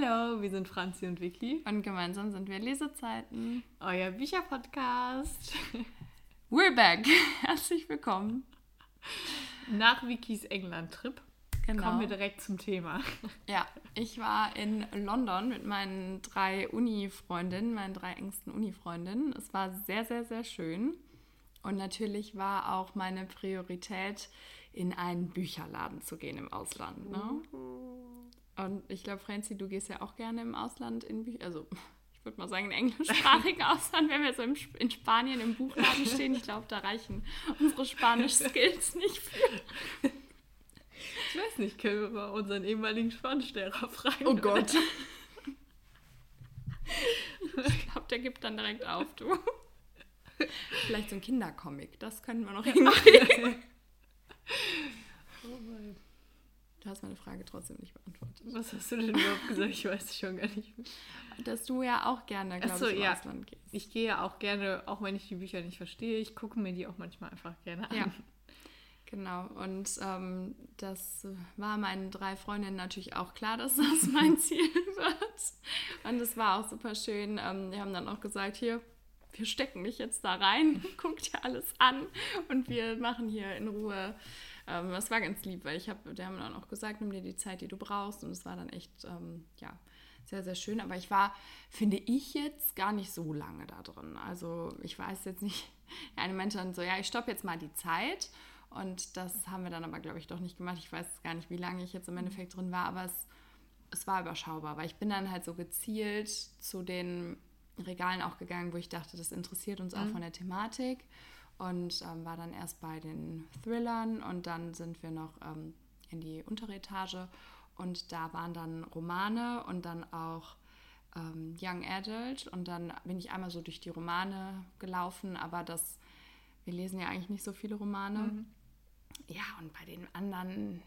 Hallo, wir sind Franzi und Vicky. Und gemeinsam sind wir Lesezeiten. Euer Bücherpodcast. We're back. Herzlich willkommen. Nach Vickys England-Trip genau. kommen wir direkt zum Thema. Ja, ich war in London mit meinen drei Uni-Freundinnen, meinen drei engsten Uni-Freundinnen. Es war sehr, sehr, sehr schön. Und natürlich war auch meine Priorität, in einen Bücherladen zu gehen im Ausland. Ne? Und ich glaube, Franzi, du gehst ja auch gerne im Ausland in Bücher. Also, ich würde mal sagen, in englischsprachigen Ausland, wenn wir so in Spanien im Buchladen stehen. Ich glaube, da reichen unsere Spanisch-Skills nicht für. Ich weiß nicht, können wir mal unseren ehemaligen Spanischlehrer fragen? Oh Gott. Ich glaube, der gibt dann direkt auf, du. Vielleicht so ein Kindercomic, das können wir noch hinkriegen. Oh mein. Du hast meine Frage trotzdem nicht beantwortet. Was hast du denn überhaupt gesagt? Ich weiß es schon gar nicht mehr. Dass du ja auch gerne, glaube so, ich, im ja. Ausland gehst. Ich gehe ja auch gerne, auch wenn ich die Bücher nicht verstehe, ich gucke mir die auch manchmal einfach gerne an. Ja. Genau, und ähm, das war meinen drei Freundinnen natürlich auch klar, dass das mein Ziel wird. Und es war auch super schön. Ähm, die haben dann auch gesagt, hier, wir stecken dich jetzt da rein, guck dir alles an und wir machen hier in Ruhe. Ähm, das war ganz lieb, weil ich habe, die haben dann auch gesagt, nimm dir die Zeit, die du brauchst. Und es war dann echt, ähm, ja, sehr, sehr schön. Aber ich war, finde ich jetzt, gar nicht so lange da drin. Also ich weiß jetzt nicht, eine meinte dann so, ja, ich stoppe jetzt mal die Zeit. Und das haben wir dann aber, glaube ich, doch nicht gemacht. Ich weiß gar nicht, wie lange ich jetzt im Endeffekt drin war, aber es, es war überschaubar. Weil ich bin dann halt so gezielt zu den Regalen auch gegangen, wo ich dachte, das interessiert uns auch mhm. von der Thematik. Und ähm, war dann erst bei den Thrillern und dann sind wir noch ähm, in die untere Etage. Und da waren dann Romane und dann auch ähm, Young Adult. Und dann bin ich einmal so durch die Romane gelaufen, aber das, wir lesen ja eigentlich nicht so viele Romane. Mhm. Ja, und bei den anderen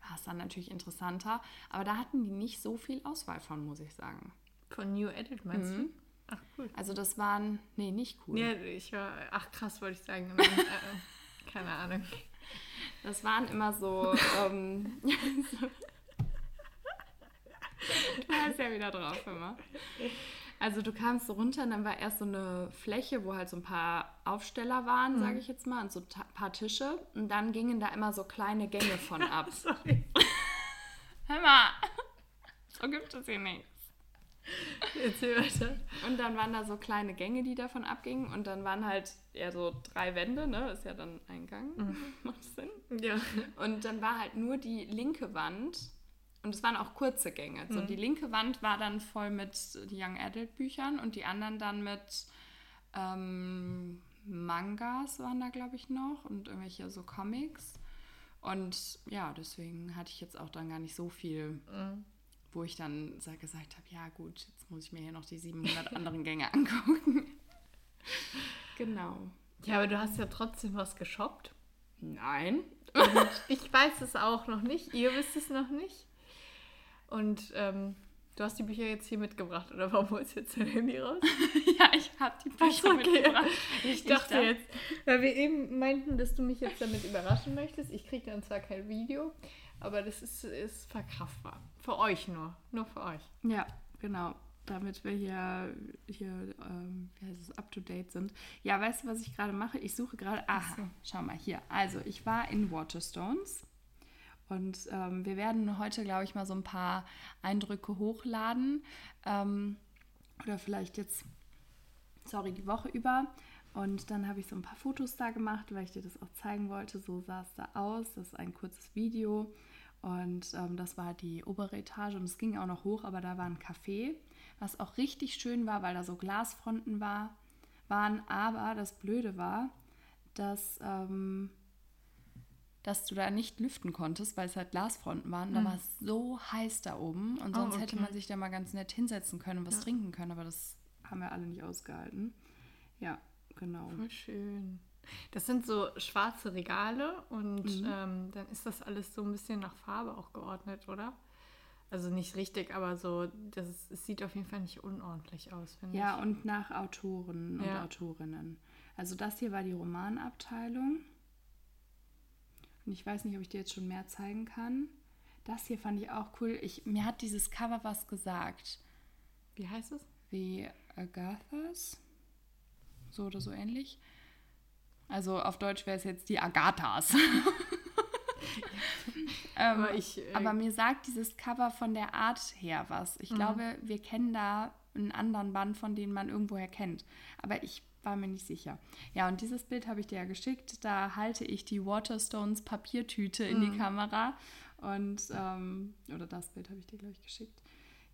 war es dann natürlich interessanter. Aber da hatten die nicht so viel Auswahl von, muss ich sagen. Von New Edit meinst mhm. du? Ach, cool. Also das waren, nee, nicht cool. Ja, ich war, ach krass, wollte ich sagen. äh, keine Ahnung. Das waren immer so, ähm, Du hast ja wieder drauf immer. Also du kamst so runter und dann war erst so eine Fläche, wo halt so ein paar Aufsteller waren, mhm. sage ich jetzt mal, und so ein paar Tische. Und dann gingen da immer so kleine Gänge von ab. Sorry. Hör mal, so gibt es hier nichts. Erzähl weiter. Und dann waren da so kleine Gänge, die davon abgingen. Und dann waren halt eher so drei Wände, ne? Ist ja dann ein Gang. Mhm. Macht Sinn? Ja. Und dann war halt nur die linke Wand und es waren auch kurze Gänge. So, mhm. die linke Wand war dann voll mit Young Adult Büchern und die anderen dann mit ähm, Mangas waren da, glaube ich, noch und irgendwelche so Comics. Und ja, deswegen hatte ich jetzt auch dann gar nicht so viel, mhm. Wo ich dann gesagt habe, ja gut, jetzt muss ich mir hier noch die 700 anderen Gänge angucken. genau. Ja, aber du hast ja trotzdem was geshoppt. Nein. Und ich weiß es auch noch nicht. Ihr wisst es noch nicht. Und ähm, du hast die Bücher jetzt hier mitgebracht, oder warum holst du jetzt dein Handy raus? ja, ich habe die Bücher okay. mitgebracht. Ich dachte ich jetzt, weil wir eben meinten, dass du mich jetzt damit überraschen möchtest. Ich kriege dann zwar kein Video, aber das ist, ist verkraftbar. Für euch nur. Nur für euch. Ja, genau damit wir hier, hier ähm, wie heißt es, up to date sind. Ja, weißt du, was ich gerade mache? Ich suche gerade. Aha, so. schau mal hier. Also, ich war in Waterstones und ähm, wir werden heute, glaube ich, mal so ein paar Eindrücke hochladen. Ähm, oder vielleicht jetzt, sorry, die Woche über. Und dann habe ich so ein paar Fotos da gemacht, weil ich dir das auch zeigen wollte. So sah es da aus. Das ist ein kurzes Video. Und ähm, das war die obere Etage und es ging auch noch hoch, aber da war ein Café, was auch richtig schön war, weil da so Glasfronten war, waren. Aber das Blöde war, dass ähm, dass du da nicht lüften konntest, weil es halt Glasfronten waren. Mhm. Da war es so heiß da oben und oh, sonst oh, okay. hätte man sich da mal ganz nett hinsetzen können und was ja. trinken können, aber das haben wir alle nicht ausgehalten. Ja, genau. Voll schön. Das sind so schwarze Regale und mhm. ähm, dann ist das alles so ein bisschen nach Farbe auch geordnet, oder? Also nicht richtig, aber so, das ist, es sieht auf jeden Fall nicht unordentlich aus, finde ja, ich. Ja, und nach Autoren und ja. Autorinnen. Also das hier war die Romanabteilung. Und ich weiß nicht, ob ich dir jetzt schon mehr zeigen kann. das hier fand ich auch cool. Ich, mir hat dieses Cover was gesagt. Wie heißt es? Wie Agathas? So oder so ähnlich. Also auf Deutsch wäre es jetzt die Agathas. ähm, aber, ich, äh, aber mir sagt dieses Cover von der Art her was. Ich mhm. glaube, wir kennen da einen anderen Band, von dem man irgendwoher kennt. Aber ich war mir nicht sicher. Ja, und dieses Bild habe ich dir ja geschickt. Da halte ich die Waterstones Papiertüte in mhm. die Kamera. Und, ähm, oder das Bild habe ich dir, glaube ich, geschickt.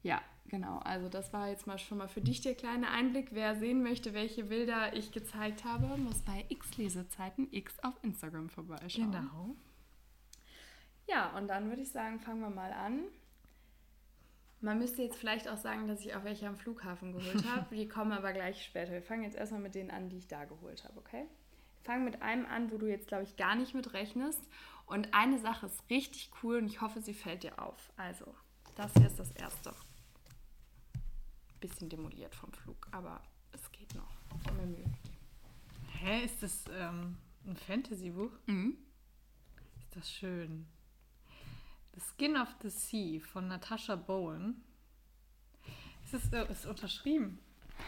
Ja, genau. Also das war jetzt mal schon mal für dich der kleine Einblick. Wer sehen möchte, welche Bilder ich gezeigt habe, muss bei X-Lesezeiten X auf Instagram vorbeischauen. Genau. Ja, und dann würde ich sagen, fangen wir mal an. Man müsste jetzt vielleicht auch sagen, dass ich auch welche am Flughafen geholt habe. Die kommen aber gleich später. Wir fangen jetzt erstmal mit denen an, die ich da geholt habe, okay? Wir fangen mit einem an, wo du jetzt, glaube ich, gar nicht mit rechnest. Und eine Sache ist richtig cool und ich hoffe, sie fällt dir auf. Also, das hier ist das erste. Bisschen demoliert vom Flug, aber es geht noch. Hä, ist das ähm, ein Fantasy-Buch? Mhm. Ist das schön. The Skin of the Sea von Natasha Bowen. Ist, es, äh, ist unterschrieben.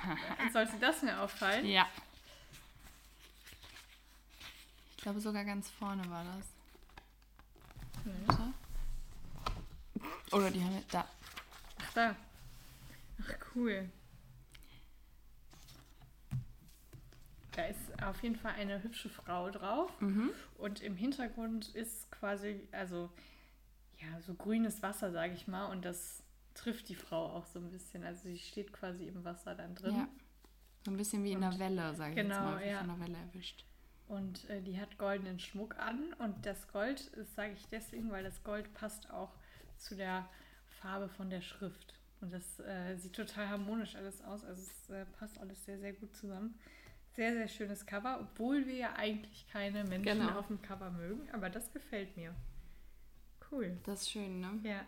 Sollte das mir auffallen? Ja. Ich glaube sogar ganz vorne war das. Mhm. Oder die haben wir da. Ach da. Ach cool. Da ist auf jeden Fall eine hübsche Frau drauf. Mhm. Und im Hintergrund ist quasi, also ja, so grünes Wasser, sage ich mal. Und das trifft die Frau auch so ein bisschen. Also sie steht quasi im Wasser dann drin. Ja. So ein bisschen wie in einer Welle, sage ich genau, jetzt mal, wie ja. von einer Welle erwischt. Und äh, die hat goldenen Schmuck an. Und das Gold, das sage ich deswegen, weil das Gold passt auch zu der Farbe von der Schrift. Und das äh, sieht total harmonisch alles aus. Also es äh, passt alles sehr, sehr gut zusammen. Sehr, sehr schönes Cover, obwohl wir ja eigentlich keine Menschen genau. auf dem Cover mögen. Aber das gefällt mir. Cool. Das ist schön, ne? Ja.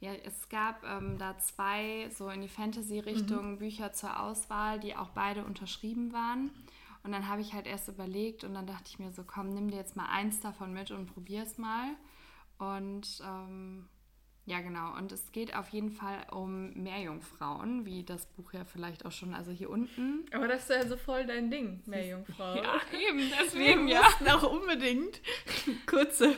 Ja, es gab ähm, da zwei so in die Fantasy-Richtung mhm. Bücher zur Auswahl, die auch beide unterschrieben waren. Und dann habe ich halt erst überlegt und dann dachte ich mir so, komm, nimm dir jetzt mal eins davon mit und probier es mal. Und ähm, ja, genau. Und es geht auf jeden Fall um Meerjungfrauen, wie das Buch ja vielleicht auch schon, also hier unten. Aber das ist ja so voll dein Ding, Meerjungfrau. Ja, eben, deswegen mussten auch unbedingt, kurze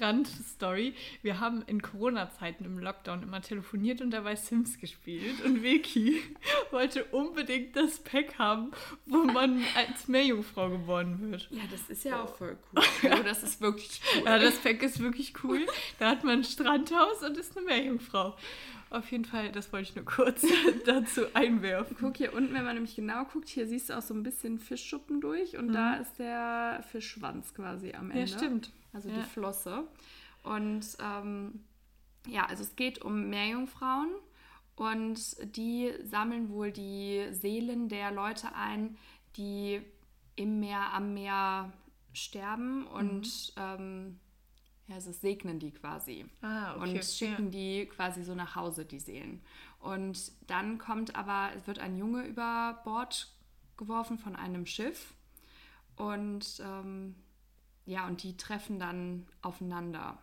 Randstory, wir haben in Corona-Zeiten im Lockdown immer telefoniert und dabei Sims gespielt und Vicky wollte unbedingt das Pack haben, wo man als Meerjungfrau geboren wird. Ja, das ist ja auch voll cool. Also das ist wirklich cool. Ja, das Pack ist wirklich cool. Da hat man ein Strandhaus und ist ist eine Meerjungfrau. Auf jeden Fall, das wollte ich nur kurz dazu einwerfen. Guck hier unten, wenn man nämlich genau guckt, hier siehst du auch so ein bisschen Fischschuppen durch und mhm. da ist der Fischschwanz quasi am Ende. Ja, stimmt. Also ja. die Flosse. Und ähm, ja, also es geht um Meerjungfrauen und die sammeln wohl die Seelen der Leute ein, die im Meer, am Meer sterben und mhm. ähm, ja, also segnen die quasi ah, okay. und schicken ja. die quasi so nach Hause, die Seelen. Und dann kommt aber, es wird ein Junge über Bord geworfen von einem Schiff und ähm, ja, und die treffen dann aufeinander.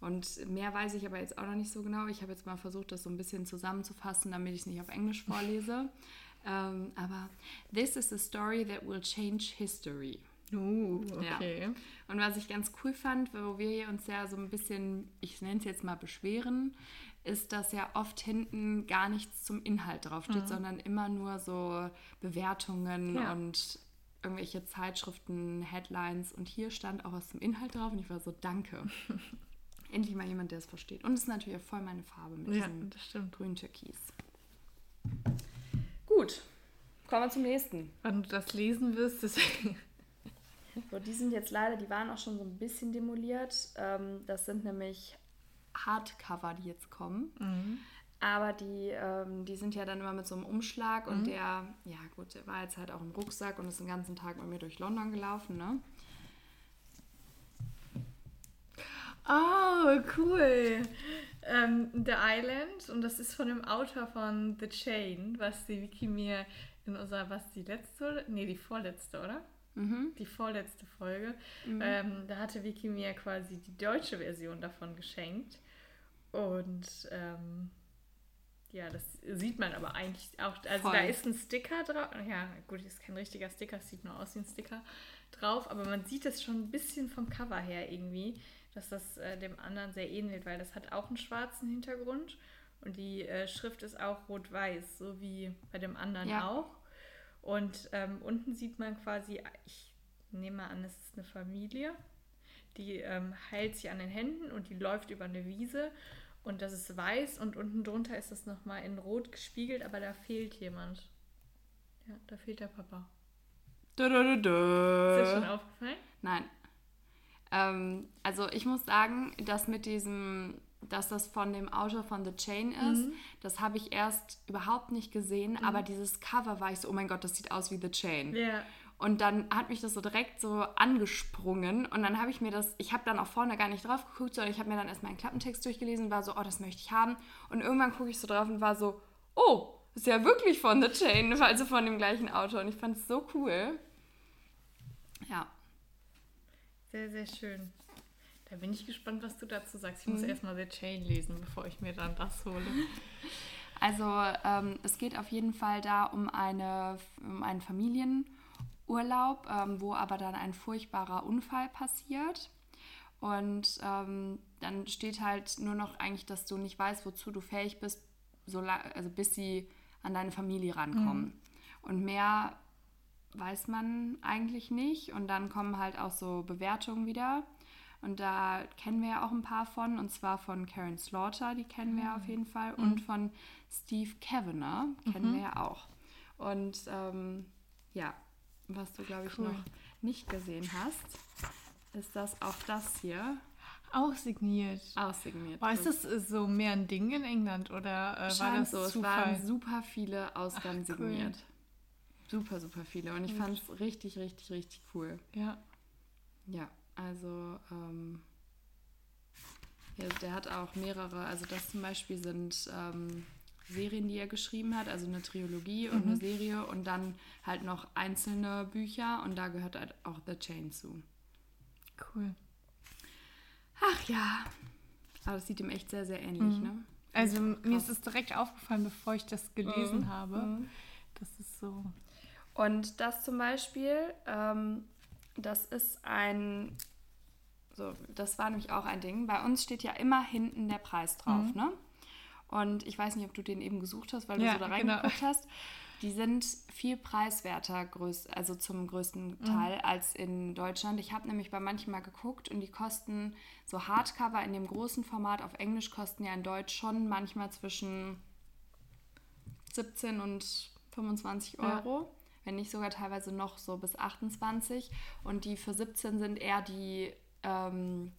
Und mehr weiß ich aber jetzt auch noch nicht so genau. Ich habe jetzt mal versucht, das so ein bisschen zusammenzufassen, damit ich es nicht auf Englisch vorlese. ähm, aber This is a story that will change history. Uh, okay. Ja. Und was ich ganz cool fand, wo wir uns ja so ein bisschen, ich nenne es jetzt mal beschweren, ist, dass ja oft hinten gar nichts zum Inhalt draufsteht, mhm. sondern immer nur so Bewertungen ja. und irgendwelche Zeitschriften, Headlines. Und hier stand auch was zum Inhalt drauf und ich war so, danke. Endlich mal jemand, der es versteht. Und es ist natürlich auch voll meine Farbe mit ja, diesem grünen Türkis. Gut, kommen wir zum nächsten. Wann du das lesen wirst, ist So, die sind jetzt leider, die waren auch schon so ein bisschen demoliert. Ähm, das sind nämlich Hardcover, die jetzt kommen. Mhm. Aber die, ähm, die sind ja dann immer mit so einem Umschlag mhm. und der, ja gut, der war jetzt halt auch im Rucksack und ist den ganzen Tag mit mir durch London gelaufen, ne? Oh, cool. Ähm, The Island und das ist von dem Autor von The Chain, was die Wiki mir in unserer, was die letzte, nee, die vorletzte, oder? Mhm. Die vorletzte Folge. Mhm. Ähm, da hatte Vicky mir quasi die deutsche Version davon geschenkt. Und ähm, ja, das sieht man aber eigentlich auch. Also Voll. da ist ein Sticker drauf. Ja, gut, ist kein richtiger Sticker, es sieht nur aus wie ein Sticker drauf, aber man sieht es schon ein bisschen vom Cover her irgendwie, dass das äh, dem anderen sehr ähnelt, weil das hat auch einen schwarzen Hintergrund und die äh, Schrift ist auch rot-weiß, so wie bei dem anderen Ja. auch. Und ähm, unten sieht man quasi, ich nehme mal an, es ist eine Familie, die ähm, heilt sich an den Händen und die läuft über eine Wiese und das ist weiß und unten drunter ist das nochmal in rot gespiegelt, aber da fehlt jemand. Ja, da fehlt der Papa. Du, du, du, Ist dir schon aufgefallen? Nein. Ähm, also ich muss sagen, dass mit diesem, dass das von dem Autor von The Chain ist, Mhm. das habe ich erst überhaupt nicht gesehen, aber dieses Cover war ich so, oh mein Gott, das sieht aus wie The Chain. Ja. Und dann hat mich das so direkt so angesprungen und dann habe ich mir das, ich habe dann auch vorne gar nicht drauf geguckt, sondern ich habe mir dann erstmal einen Klappentext durchgelesen und war so, oh, das möchte ich haben. Und irgendwann gucke ich so drauf und war so, oh, ist ja wirklich von The Chain, also von dem gleichen Autor. Und ich fand es so cool. Ja. Sehr, sehr schön. Da bin ich gespannt, was du dazu sagst. Ich muss Mhm. erstmal The Chain lesen, bevor ich mir dann das hole. Also ähm, es geht auf jeden Fall da um, eine, um einen Familienurlaub, ähm, wo aber dann ein furchtbarer Unfall passiert. Und ähm, dann steht halt nur noch eigentlich, dass du nicht weißt, wozu du fähig bist, so la- also bis sie an deine Familie rankommen. Und mehr weiß man eigentlich nicht. Und dann kommen halt auch so Bewertungen wieder. Und da kennen wir ja auch ein paar von, und zwar von Karen Slaughter, die kennen wir auf jeden Fall, und von Steve Kavanagh kennen wir ja auch. Und ähm, ja, was du, glaube ich, Cool. noch nicht gesehen hast, ist das auch das hier Auch signiert. aussigniert. War ist das äh, so mehr ein Ding in England oder äh, war das so, es Zufall? waren super viele Ausgaben Ach, cool. signiert. Super, super viele. Und ich fand es richtig, richtig, richtig cool. ja. Ja, also ähm, ja, der hat auch mehrere, also das zum Beispiel sind ähm, Serien, die er geschrieben hat, also eine Trilogie und eine Serie und dann halt noch einzelne Bücher und da gehört halt auch The Chain zu. Cool. Ach ja, aber das sieht ihm echt sehr, sehr ähnlich, ne? Also mir ist es direkt aufgefallen, bevor ich das gelesen Mhm. habe. Das ist so. Und das zum Beispiel, ähm, das ist ein, so, das war nämlich auch ein Ding. Bei uns steht ja immer hinten der Preis drauf, ne? Und ich weiß nicht, ob du den eben gesucht hast, weil du Ja, so da genau. reingeguckt hast. Die sind viel preiswerter, größ, also zum größten Teil, als in Deutschland. Ich habe nämlich bei manchen mal geguckt und die kosten so Hardcover in dem großen Format auf Englisch kosten ja in Deutsch schon manchmal zwischen 17 und 25 Ja. Wenn nicht sogar teilweise noch so bis 28. Und die für 17 sind eher die, ähm,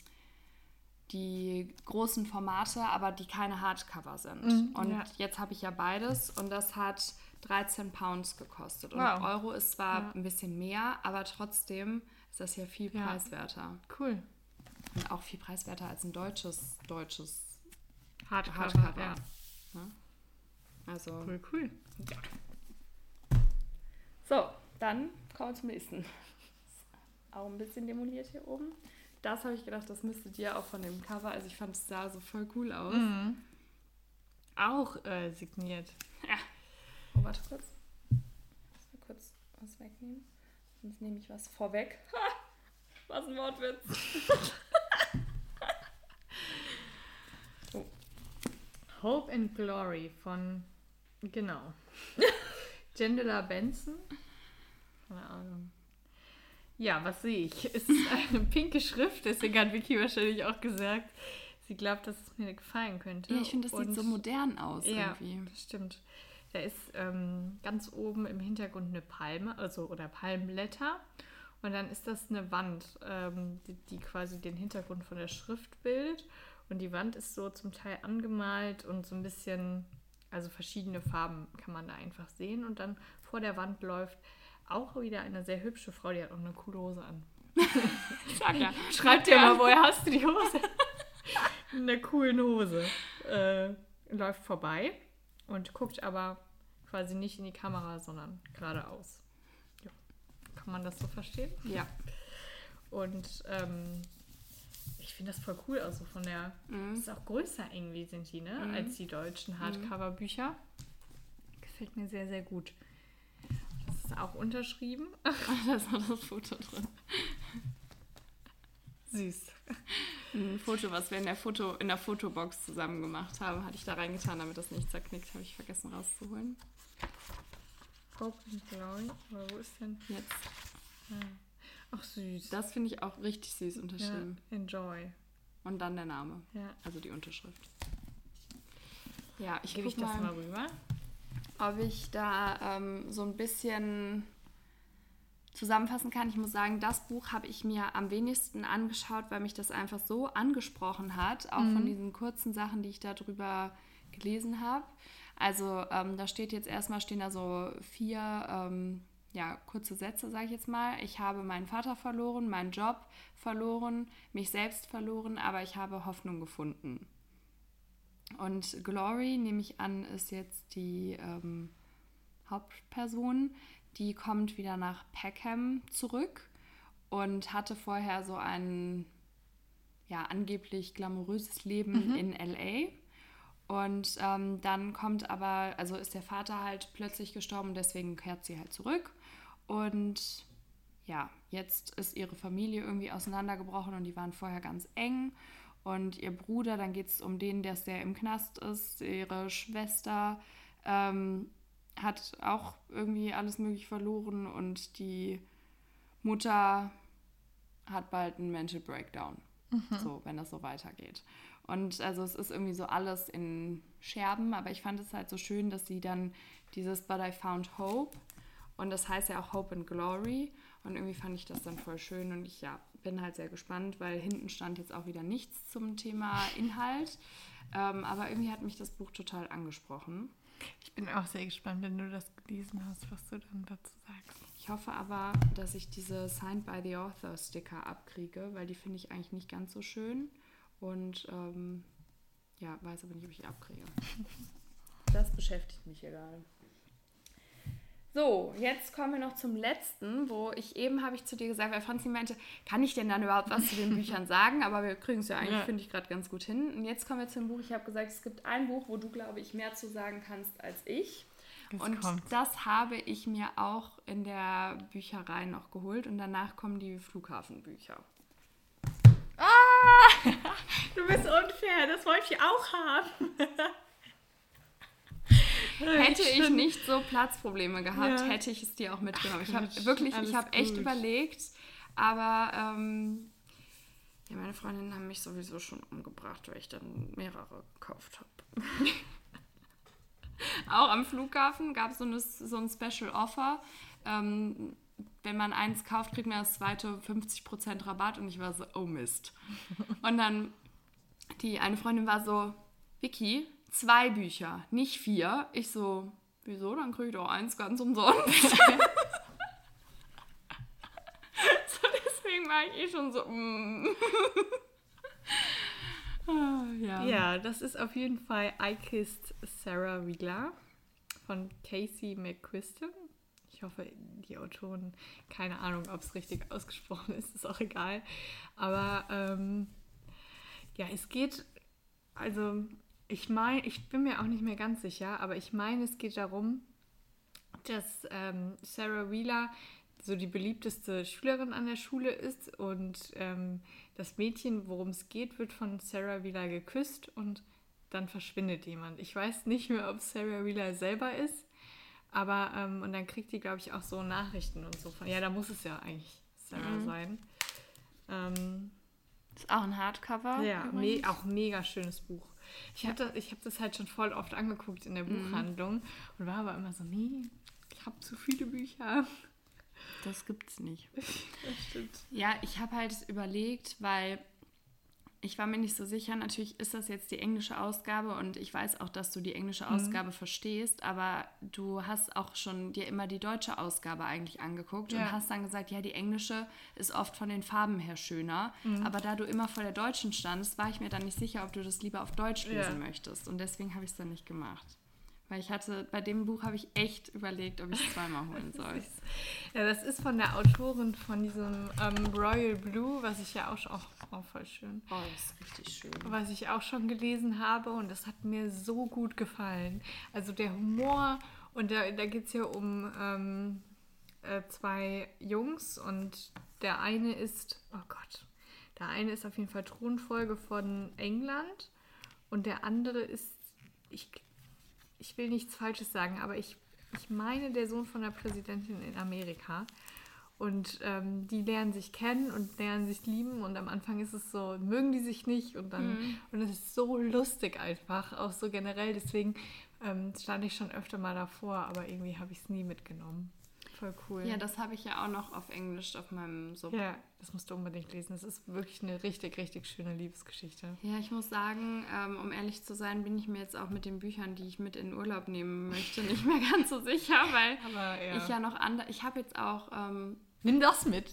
die großen Formate, aber die keine Hardcover sind. Mhm, und ja. jetzt habe ich ja beides und das hat 13 Pounds gekostet. Und Wow. Euro ist zwar Ja. ein bisschen mehr, aber trotzdem ist das ja viel Ja. preiswerter. Cool. Und auch viel preiswerter als ein deutsches, deutsches Hardcover. Hardcover. Ja. Ne? Also, Cool, cool. So, dann kommen wir zum nächsten. Auch ein bisschen demoliert hier oben. Das habe ich gedacht, das müsste dir auch von dem Cover. Also ich fand es sah so voll cool aus. Mhm. Auch äh, signiert. Oh, warte kurz. Ich muss mal kurz was wegnehmen. Sonst nehme ich was vorweg. Ha! Was ein Wortwitz. Hope and Glory von, genau, Jendela Benson. Keine Ahnung. Ja, was sehe ich? Es ist eine pinke Schrift, deswegen hat Vicky wahrscheinlich auch gesagt, sie glaubt, dass es mir gefallen könnte. Ja, ich finde, das sieht Und- so modern aus Ja, irgendwie. das stimmt. Da ist ähm, ganz oben im Hintergrund eine Palme, also oder Palmblätter. Und dann ist das eine Wand, ähm, die, die quasi den Hintergrund von der Schrift bildet. Und die Wand ist so zum Teil angemalt und so ein bisschen, also verschiedene Farben kann man da einfach sehen. Und dann vor der Wand läuft auch wieder eine sehr hübsche Frau, die hat auch eine coole Hose an. Sag ja. Schreib dir mal, woher hast du die Hose? In der coolen Hose. Äh, läuft vorbei und guckt aber quasi nicht in die Kamera, sondern geradeaus. Ja. Kann man das so verstehen? Ja. Und ähm, ich finde das voll cool, also von der, mhm. ist auch größer irgendwie sind die, ne, mhm. als die deutschen Hardcover-Bücher. Gefällt mir sehr, sehr gut. Das ist auch unterschrieben. da ist noch das Foto drin. Süß. Ein Foto, was wir in der, Foto, in der Fotobox zusammen gemacht haben, hatte ich da reingetan, damit das nicht zerknickt. Habe ich vergessen rauszuholen. And Glory. Aber wo ist denn jetzt? Ja. Ach süß. Das finde ich auch richtig süß unterschrieben. Ja, enjoy. Und dann der Name. Ja. Also die Unterschrift. Ja, ich gebe ich das mal rüber. Ob ich da ähm, so ein bisschen zusammenfassen kann. Ich muss sagen, das Buch habe ich mir am wenigsten angeschaut, weil mich das einfach so angesprochen hat, auch mhm. von diesen kurzen Sachen, die ich darüber gelesen habe. Also ähm, da steht jetzt erstmal, stehen da so vier ähm, ja, kurze Sätze, sage ich jetzt mal. Ich habe meinen Vater verloren, meinen Job verloren, mich selbst verloren, aber ich habe Hoffnung gefunden. Und Glory, nehme ich an, ist jetzt die ähm, Hauptperson. Die kommt wieder nach Peckham zurück und hatte vorher so ein ja, angeblich glamouröses Leben mhm. in LA. Und ähm, dann kommt aber, also ist der Vater halt plötzlich gestorben, deswegen kehrt sie halt zurück. Und ja, jetzt ist ihre Familie irgendwie auseinandergebrochen und die waren vorher ganz eng. Und ihr Bruder, dann geht es um den, der sehr im Knast ist, ihre Schwester ähm, hat auch irgendwie alles mögliche verloren und die Mutter hat bald einen Mental Breakdown. Mhm. So, wenn das so weitergeht. Und also es ist irgendwie so alles in Scherben, aber ich fand es halt so schön, dass sie dann dieses But I Found Hope und das heißt ja auch Hope and Glory. Und irgendwie fand ich das dann voll schön und ich ja, bin halt sehr gespannt, weil hinten stand jetzt auch wieder nichts zum Thema Inhalt. Ähm, aber irgendwie hat mich das Buch total angesprochen. Ich bin auch sehr gespannt, wenn du das gelesen hast, was du dann dazu sagst. Ich hoffe aber, dass ich diese Signed by the Author Sticker abkriege, weil die finde ich eigentlich nicht ganz so schön. Und ähm, ja, weiß aber nicht, ob ich die abkriege. Das beschäftigt mich egal. So, jetzt kommen wir noch zum letzten, wo ich eben habe ich zu dir gesagt, weil Franzi meinte, kann ich denn dann überhaupt was zu den Büchern sagen? Aber wir kriegen es ja eigentlich, ja. finde ich, gerade ganz gut hin. Und jetzt kommen wir zum Buch. Ich habe gesagt, es gibt ein Buch, wo du, glaube ich, mehr zu sagen kannst als ich. Das und kommt. das habe ich mir auch in der Bücherei noch geholt. Und danach kommen die Flughafenbücher. Ah! Du bist unfair, das wollte ich auch haben. hätte ich nicht so Platzprobleme gehabt, ja. hätte ich es dir auch mitgenommen. Ich habe wirklich, ich habe echt überlegt, aber ähm, ja, meine Freundinnen haben mich sowieso schon umgebracht, weil ich dann mehrere gekauft habe. auch am Flughafen gab so es so ein Special Offer. Ähm, wenn man eins kauft, kriegt man das zweite 50% Rabatt und ich war so, oh Mist. Und dann die eine Freundin war so, Vicky, zwei Bücher, nicht vier. Ich so, wieso? Dann kriege ich doch eins ganz umsonst. so, deswegen war ich eh schon so. Mm. ah, ja. ja, das ist auf jeden Fall I Kissed Sarah Wheeler von Casey McQuiston. Ich hoffe, die Autoren, keine Ahnung, ob es richtig ausgesprochen ist, ist auch egal. Aber ähm, ja, es geht, also ich meine, ich bin mir auch nicht mehr ganz sicher, aber ich meine, es geht darum, dass ähm, Sarah Wheeler so die beliebteste Schülerin an der Schule ist und ähm, das Mädchen, worum es geht, wird von Sarah Wheeler geküsst und dann verschwindet jemand. Ich weiß nicht mehr, ob Sarah Wheeler selber ist, aber ähm, und dann kriegt die, glaube ich, auch so Nachrichten und so von. Ja, da muss es ja eigentlich Sarah mhm. sein. Ähm, ist auch ein Hardcover. Ja, me auch mega schönes Buch. Ich habe das, hab das halt schon voll oft angeguckt in der mhm. Buchhandlung und war aber immer so, nee, ich habe zu viele Bücher. Das gibt's nicht. das stimmt. Ja, ich habe halt überlegt, weil ich war mir nicht so sicher. Natürlich ist das jetzt die englische Ausgabe und ich weiß auch, dass du die englische mhm. Ausgabe mhm. verstehst, aber du hast auch schon dir immer die deutsche Ausgabe eigentlich angeguckt ja. und hast dann gesagt, ja, die englische ist oft von den Farben her schöner. Mhm. Aber da du immer vor der deutschen standest, war ich mir dann nicht sicher, ob du das lieber auf Deutsch lesen ja. möchtest. Und deswegen habe ich es dann nicht gemacht. Weil ich hatte, bei dem Buch habe ich echt überlegt, ob ich es zweimal holen soll. ja, das ist von der Autorin von diesem ähm, Royal Blue, was ich ja auch schon, oh, voll schön. Oh, das ist richtig schön. Was ich auch schon gelesen habe und das hat mir so gut gefallen. Also der Humor und da, da geht es ja um ähm, äh, zwei Jungs und der eine ist, oh Gott, der eine ist auf jeden Fall Thronfolge von England und der andere ist, ich ich will nichts Falsches sagen, aber ich, ich meine der Sohn von der Präsidentin in Amerika. Und ähm, die lernen sich kennen und lernen sich lieben. Und am Anfang ist es so, mögen die sich nicht. Und dann, mhm. und es ist so lustig einfach, auch so generell. Deswegen ähm, stand ich schon öfter mal davor, aber irgendwie habe ich es nie mitgenommen voll cool. Ja, das habe ich ja auch noch auf Englisch auf meinem Sub. Ja, das musst du unbedingt lesen. Das ist wirklich eine richtig, richtig schöne Liebesgeschichte. Ja, ich muss sagen, ähm, um ehrlich zu sein, bin ich mir jetzt auch mit den Büchern, die ich mit in Urlaub nehmen möchte, nicht mehr ganz so sicher, weil ja. ich ja noch andere. Ich habe jetzt auch. Nimm das mit.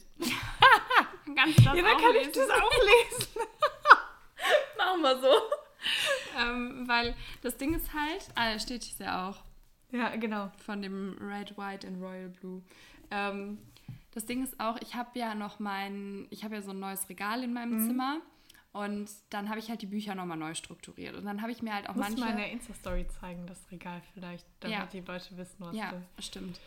Kannst du das ja, dann auch kann lesen? ich das auch lesen. Machen wir so. ähm, weil das Ding ist halt, ah, steht hier ja auch. Ja, genau. Von dem Red, White and Royal Blue. Ähm, das Ding ist auch, ich habe ja noch mein, ich habe ja so ein neues Regal in meinem mhm. Zimmer. Und dann habe ich halt die Bücher nochmal neu strukturiert. Und dann habe ich mir halt auch Muss manche... Muss mal in der Insta-Story zeigen, das Regal vielleicht, damit ja. die Leute wissen, was Ja, du... stimmt.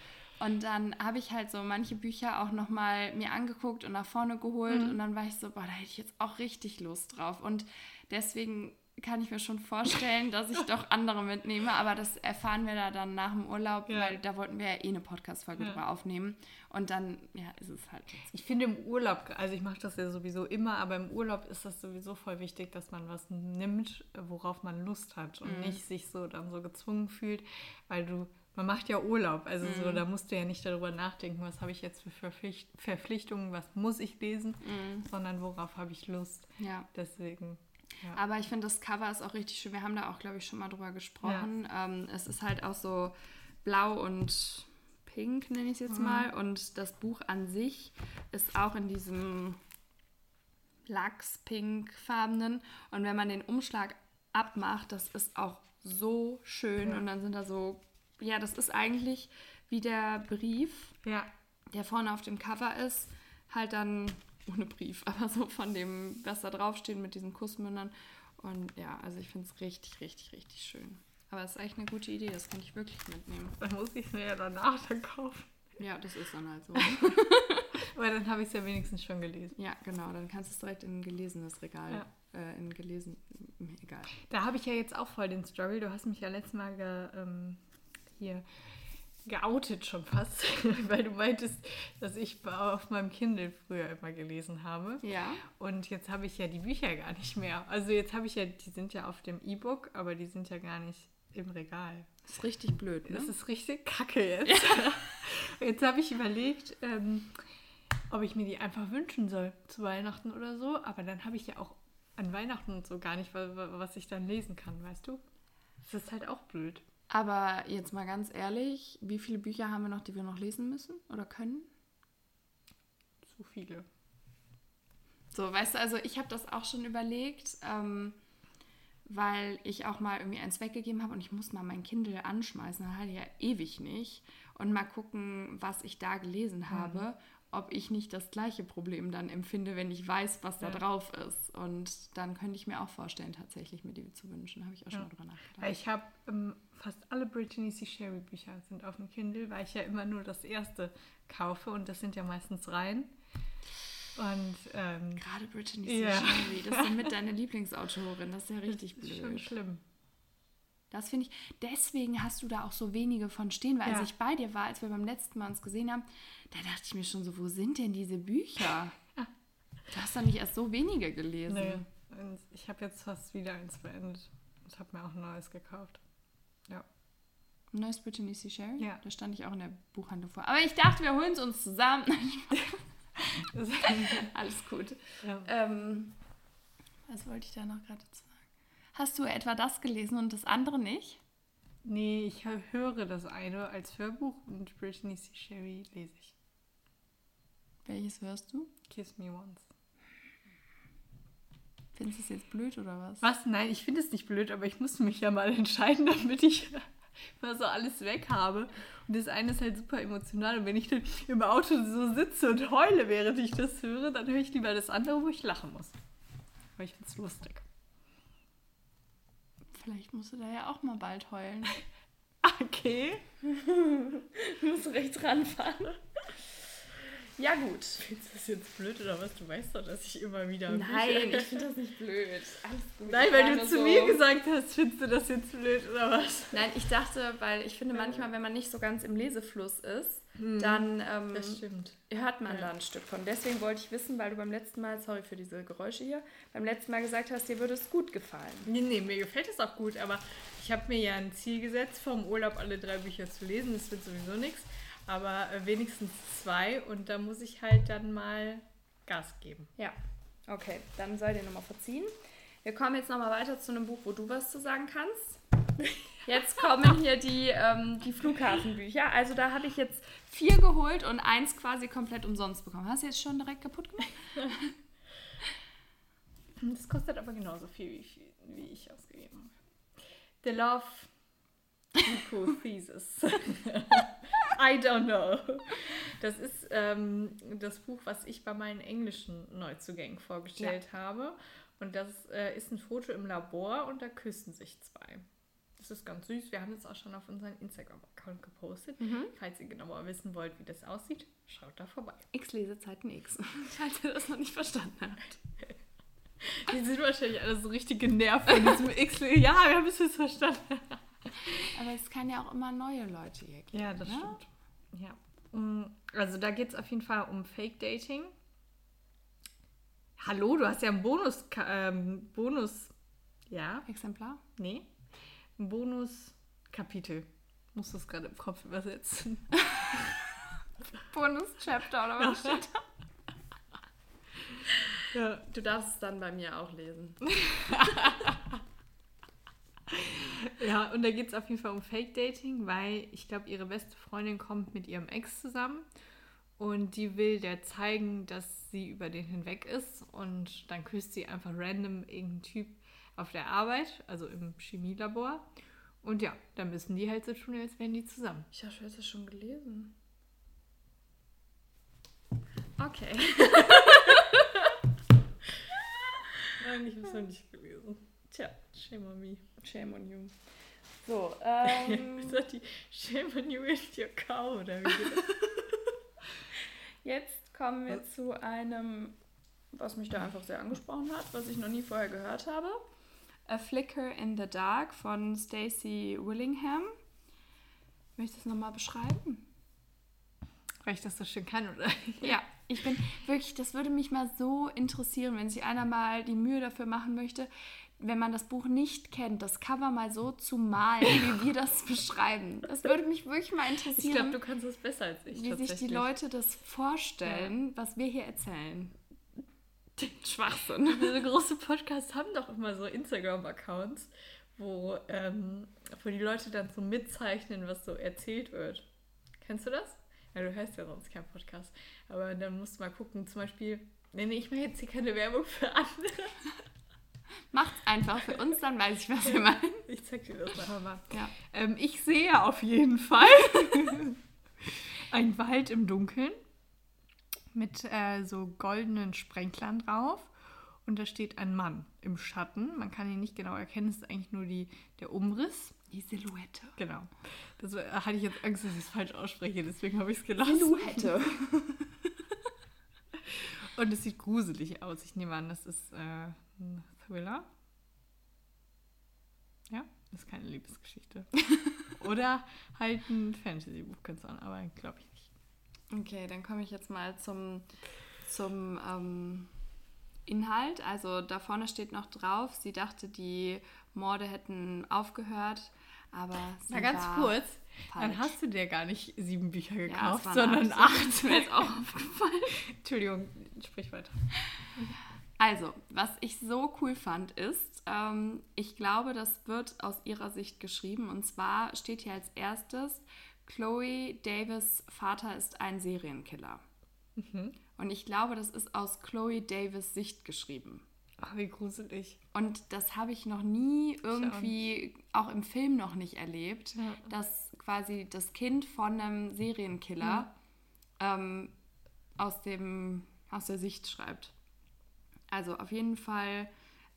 Und dann habe ich halt so manche Bücher auch nochmal mir angeguckt und nach vorne geholt. Mhm. Und dann war ich so, boah, da hätte ich jetzt auch richtig Lust drauf. Und deswegen kann ich mir schon vorstellen, dass ich doch andere mitnehme, aber das erfahren wir da dann nach dem Urlaub, ja. weil da wollten wir ja eh eine Podcast-Folge ja. drüber aufnehmen. Und dann, ja, ist es halt. Jetzt. Ich finde im Urlaub, also ich mache das ja sowieso immer, aber im Urlaub ist das sowieso voll wichtig, dass man was nimmt, worauf man Lust hat und mhm. nicht sich so dann so gezwungen fühlt, weil du man macht ja Urlaub, also mhm. so, da musst du ja nicht darüber nachdenken, was habe ich jetzt für Verpflicht Verpflichtungen, was muss ich lesen, mhm. sondern worauf habe ich Lust. Ja. Deswegen. Ja. Aber ich finde, das Cover ist auch richtig schön. Wir haben da auch, glaube ich, schon mal drüber gesprochen. Ja. Ähm, es ist halt auch so blau und pink, nenne ich es jetzt mhm. mal. Und das Buch an sich ist auch in diesem Lachs-Pink-farbenen. Und wenn man den Umschlag abmacht, das ist auch so schön. Und dann sind da so, ja, das ist eigentlich wie der Brief, ja. der vorne auf dem Cover ist, halt dann ohne Brief, aber so von dem, was da draufsteht mit diesen Kussmündern. Und ja, also ich finde es richtig, richtig, richtig schön. Aber es ist echt eine gute Idee, das kann ich wirklich mitnehmen. Dann muss ich es mir ja danach dann kaufen. Ja, das ist dann halt so. Aber dann habe ich es ja wenigstens schon gelesen. Ja, genau. Dann kannst du es direkt in ein gelesenes Regal, ja. äh, in gelesen, egal. Da habe ich ja jetzt auch voll den Struggle. Du hast mich ja letztes Mal ge, ähm, hier geoutet schon fast, weil du meintest, dass ich auf meinem Kindle früher immer gelesen habe. Ja. Und jetzt habe ich ja die Bücher gar nicht mehr. Also jetzt habe ich ja, die sind ja auf dem E-Book, aber die sind ja gar nicht im Regal. Das ist richtig blöd, ne? Das ist richtig kacke jetzt. Ja. Jetzt habe ich überlegt, ähm, ob ich mir die einfach wünschen soll zu Weihnachten oder so. Aber dann habe ich ja auch an Weihnachten und so gar nicht, was ich dann lesen kann, weißt du? Das ist halt auch blöd. Aber jetzt mal ganz ehrlich, wie viele Bücher haben wir noch, die wir noch lesen müssen oder können? Zu viele. So, weißt du, also ich habe das auch schon überlegt, ähm, weil ich auch mal irgendwie eins weggegeben habe und ich muss mal mein Kindle anschmeißen, dann hatte ich ja ewig nicht und mal gucken, was ich da gelesen mhm. Ob ich nicht das gleiche Problem dann empfinde, wenn ich weiß, was da drauf ist. Und dann könnte ich mir auch vorstellen, tatsächlich mir die zu wünschen. Habe ich auch schon ja. mal drüber nachgedacht. Ich habe ähm, fast alle Brittany C. Sherry Bücher sind auf dem Kindle, weil ich ja immer nur das erste kaufe und das sind ja meistens Reihen. Und ähm, gerade Brittany C. Ja. Sherry, das ist mit deiner Lieblingsautorin, das ist ja richtig das ist blöd. Schon schlimm. Das finde ich, deswegen hast du da auch so wenige von stehen, weil ja. als ich bei dir war, als wir beim letzten Mal uns gesehen haben, da dachte ich mir schon so, wo sind denn diese Bücher? du hast doch nicht erst so wenige gelesen. Nee, ich habe jetzt fast wieder eins beendet und habe mir auch ein neues gekauft. Ja. Neues Brittany C. Sherry? Ja. Da stand ich auch in der Buchhandlung vor. Aber ich dachte, wir holen es uns zusammen. Alles gut. Ja. Ähm, was wollte ich da noch gerade sagen? Hast du etwa das gelesen und das andere nicht? Nee, ich höre das eine als Hörbuch und Brittany C. Sherry lese ich. Welches hörst du? Kiss Me Once. Findest du es jetzt blöd oder was? Was? Nein, ich finde es nicht blöd, aber ich musste mich ja mal entscheiden, damit ich immer so alles weg habe. Und das eine ist halt super emotional. Und wenn ich dann im Auto so sitze und heule, während ich das höre, dann höre ich lieber das andere, wo ich lachen muss. Weil ich finde es lustig. Vielleicht musst du da ja auch mal bald heulen. Okay. du musst rechts ranfahren. Ja, gut. Findest du das jetzt blöd oder was? Du weißt doch, dass ich immer wieder. Nein, ich finde das nicht blöd. Alles gut. Nein, weil du zu so. mir gesagt hast, findest du das jetzt blöd oder was? Nein, ich dachte, weil ich finde manchmal, wenn man nicht so ganz im Lesefluss ist, hm, dann ähm, hört man ja. da ein Stück von. Deswegen wollte ich wissen, weil du beim letzten Mal, sorry für diese Geräusche hier, beim letzten Mal gesagt hast, dir würde es gut gefallen. Nee, nee, mir gefällt es auch gut, aber ich habe mir ja ein Ziel gesetzt, vom Urlaub alle drei Bücher zu lesen. Das wird sowieso nichts aber äh, wenigstens zwei und da muss ich halt dann mal Gas geben. Ja, okay, dann sei dir nochmal verziehen. Wir kommen jetzt nochmal weiter zu einem Buch, wo du was zu sagen kannst. Jetzt kommen hier die, ähm, die Flughafenbücher. Also da habe ich jetzt vier geholt und eins quasi komplett umsonst bekommen. Hast du jetzt schon direkt kaputt gemacht? Das kostet aber genauso viel, wie, wie ich ausgegeben habe. The Love Hypothesis. I don't know. Das ist ähm, das Buch, was ich bei meinen englischen Neuzugängen vorgestellt ja. habe. Und das äh, ist ein Foto im Labor und da küssen sich zwei. Das ist ganz süß. Wir haben das auch schon auf unseren Instagram-Account gepostet. Mhm. Falls ihr genauer wissen wollt, wie das aussieht, schaut da vorbei. X-Lesezeiten X. Falls ihr das noch nicht verstanden habt. Die sind wahrscheinlich alle so richtig genervt von diesem X. Ja, wir haben es jetzt verstanden. Aber es kann ja auch immer neue Leute hier geben. Ja, das ne? stimmt. Ja. Also da geht es auf jeden Fall um Fake-Dating. Hallo, du hast ja ein Bonus, ähm, Bonus, ja. Exemplar? Nee. Ein Bonus-Kapitel. Muss das gerade im Kopf übersetzen. Bonus-Chapter oder was steht da? Ja. Du darfst es dann bei mir auch lesen. Ja, und da geht es auf jeden Fall um Fake-Dating, weil ich glaube, ihre beste Freundin kommt mit ihrem Ex zusammen und die will der zeigen, dass sie über den hinweg ist und dann küsst sie einfach random irgendeinen Typ auf der Arbeit, also im Chemielabor. Und ja, dann müssen die halt so tun, als wären die zusammen. Ich habe das schon gelesen. Okay. Nein, ich habe es noch nicht gelesen. Tja, shame on me. Shame on you. So, ähm. die Shame on you is your cow, oder wie das? Jetzt kommen wir was? zu einem, was mich da einfach sehr angesprochen hat, was ich noch nie vorher gehört habe. A Flicker in the Dark von Stacey Willingham. Möchtest du es nochmal beschreiben? Weil ich das so schön kann, oder? Ja, ich bin wirklich, das würde mich mal so interessieren, wenn sich einer mal die Mühe dafür machen möchte, wenn man das Buch nicht kennt, das Cover mal so zu malen, wie wir das beschreiben. Das würde mich wirklich mal interessieren. Ich glaube, du kannst es besser als ich. Wie sich die Leute das vorstellen, ja. was wir hier erzählen. Den Schwachsinn. Diese große Podcasts haben doch immer so Instagram-Accounts, wo, ähm, wo die Leute dann so mitzeichnen, was so erzählt wird. Kennst du das? Ja, du hörst ja sonst keinen Podcast. Aber dann musst du mal gucken, zum Beispiel, nee, ich mache jetzt hier keine Werbung für andere. Macht's einfach für uns, dann weiß ich, was wir meinen. Ich zeig dir das nachher mal. Ja. Ähm, ich sehe auf jeden Fall einen Wald im Dunkeln mit äh, so goldenen Sprenklern drauf. Und da steht ein Mann im Schatten. Man kann ihn nicht genau erkennen, es ist eigentlich nur die, der Umriss. Die Silhouette. Genau. Das äh, hatte ich jetzt Angst, dass ich es falsch ausspreche, deswegen habe ich es gelassen. Silhouette. Und es sieht gruselig aus. Ich nehme an, das ist äh, ein Thriller. Ja, ist keine Liebesgeschichte. Oder halt ein Fantasy-Buch könnte es aber glaube ich nicht. Okay, dann komme ich jetzt mal zum, zum ähm, Inhalt. Also da vorne steht noch drauf, sie dachte, die Morde hätten aufgehört, aber sie Na ganz kurz, falsch. dann hast du dir gar nicht sieben Bücher gekauft, ja, sondern acht. Ist mir jetzt auch aufgefallen. Entschuldigung, sprich weiter. Also, was ich so cool fand, ist, ähm, ich glaube, das wird aus ihrer Sicht geschrieben. Und zwar steht hier als erstes, Chloe Davis Vater ist ein Serienkiller. Mhm. Und ich glaube, das ist aus Chloe Davis Sicht geschrieben. Ach, wie gruselig. Und das habe ich noch nie irgendwie, auch im Film noch nicht erlebt, Ja. dass quasi das Kind von einem Serienkiller ähm, aus, dem, aus der Sicht schreibt. Also auf jeden Fall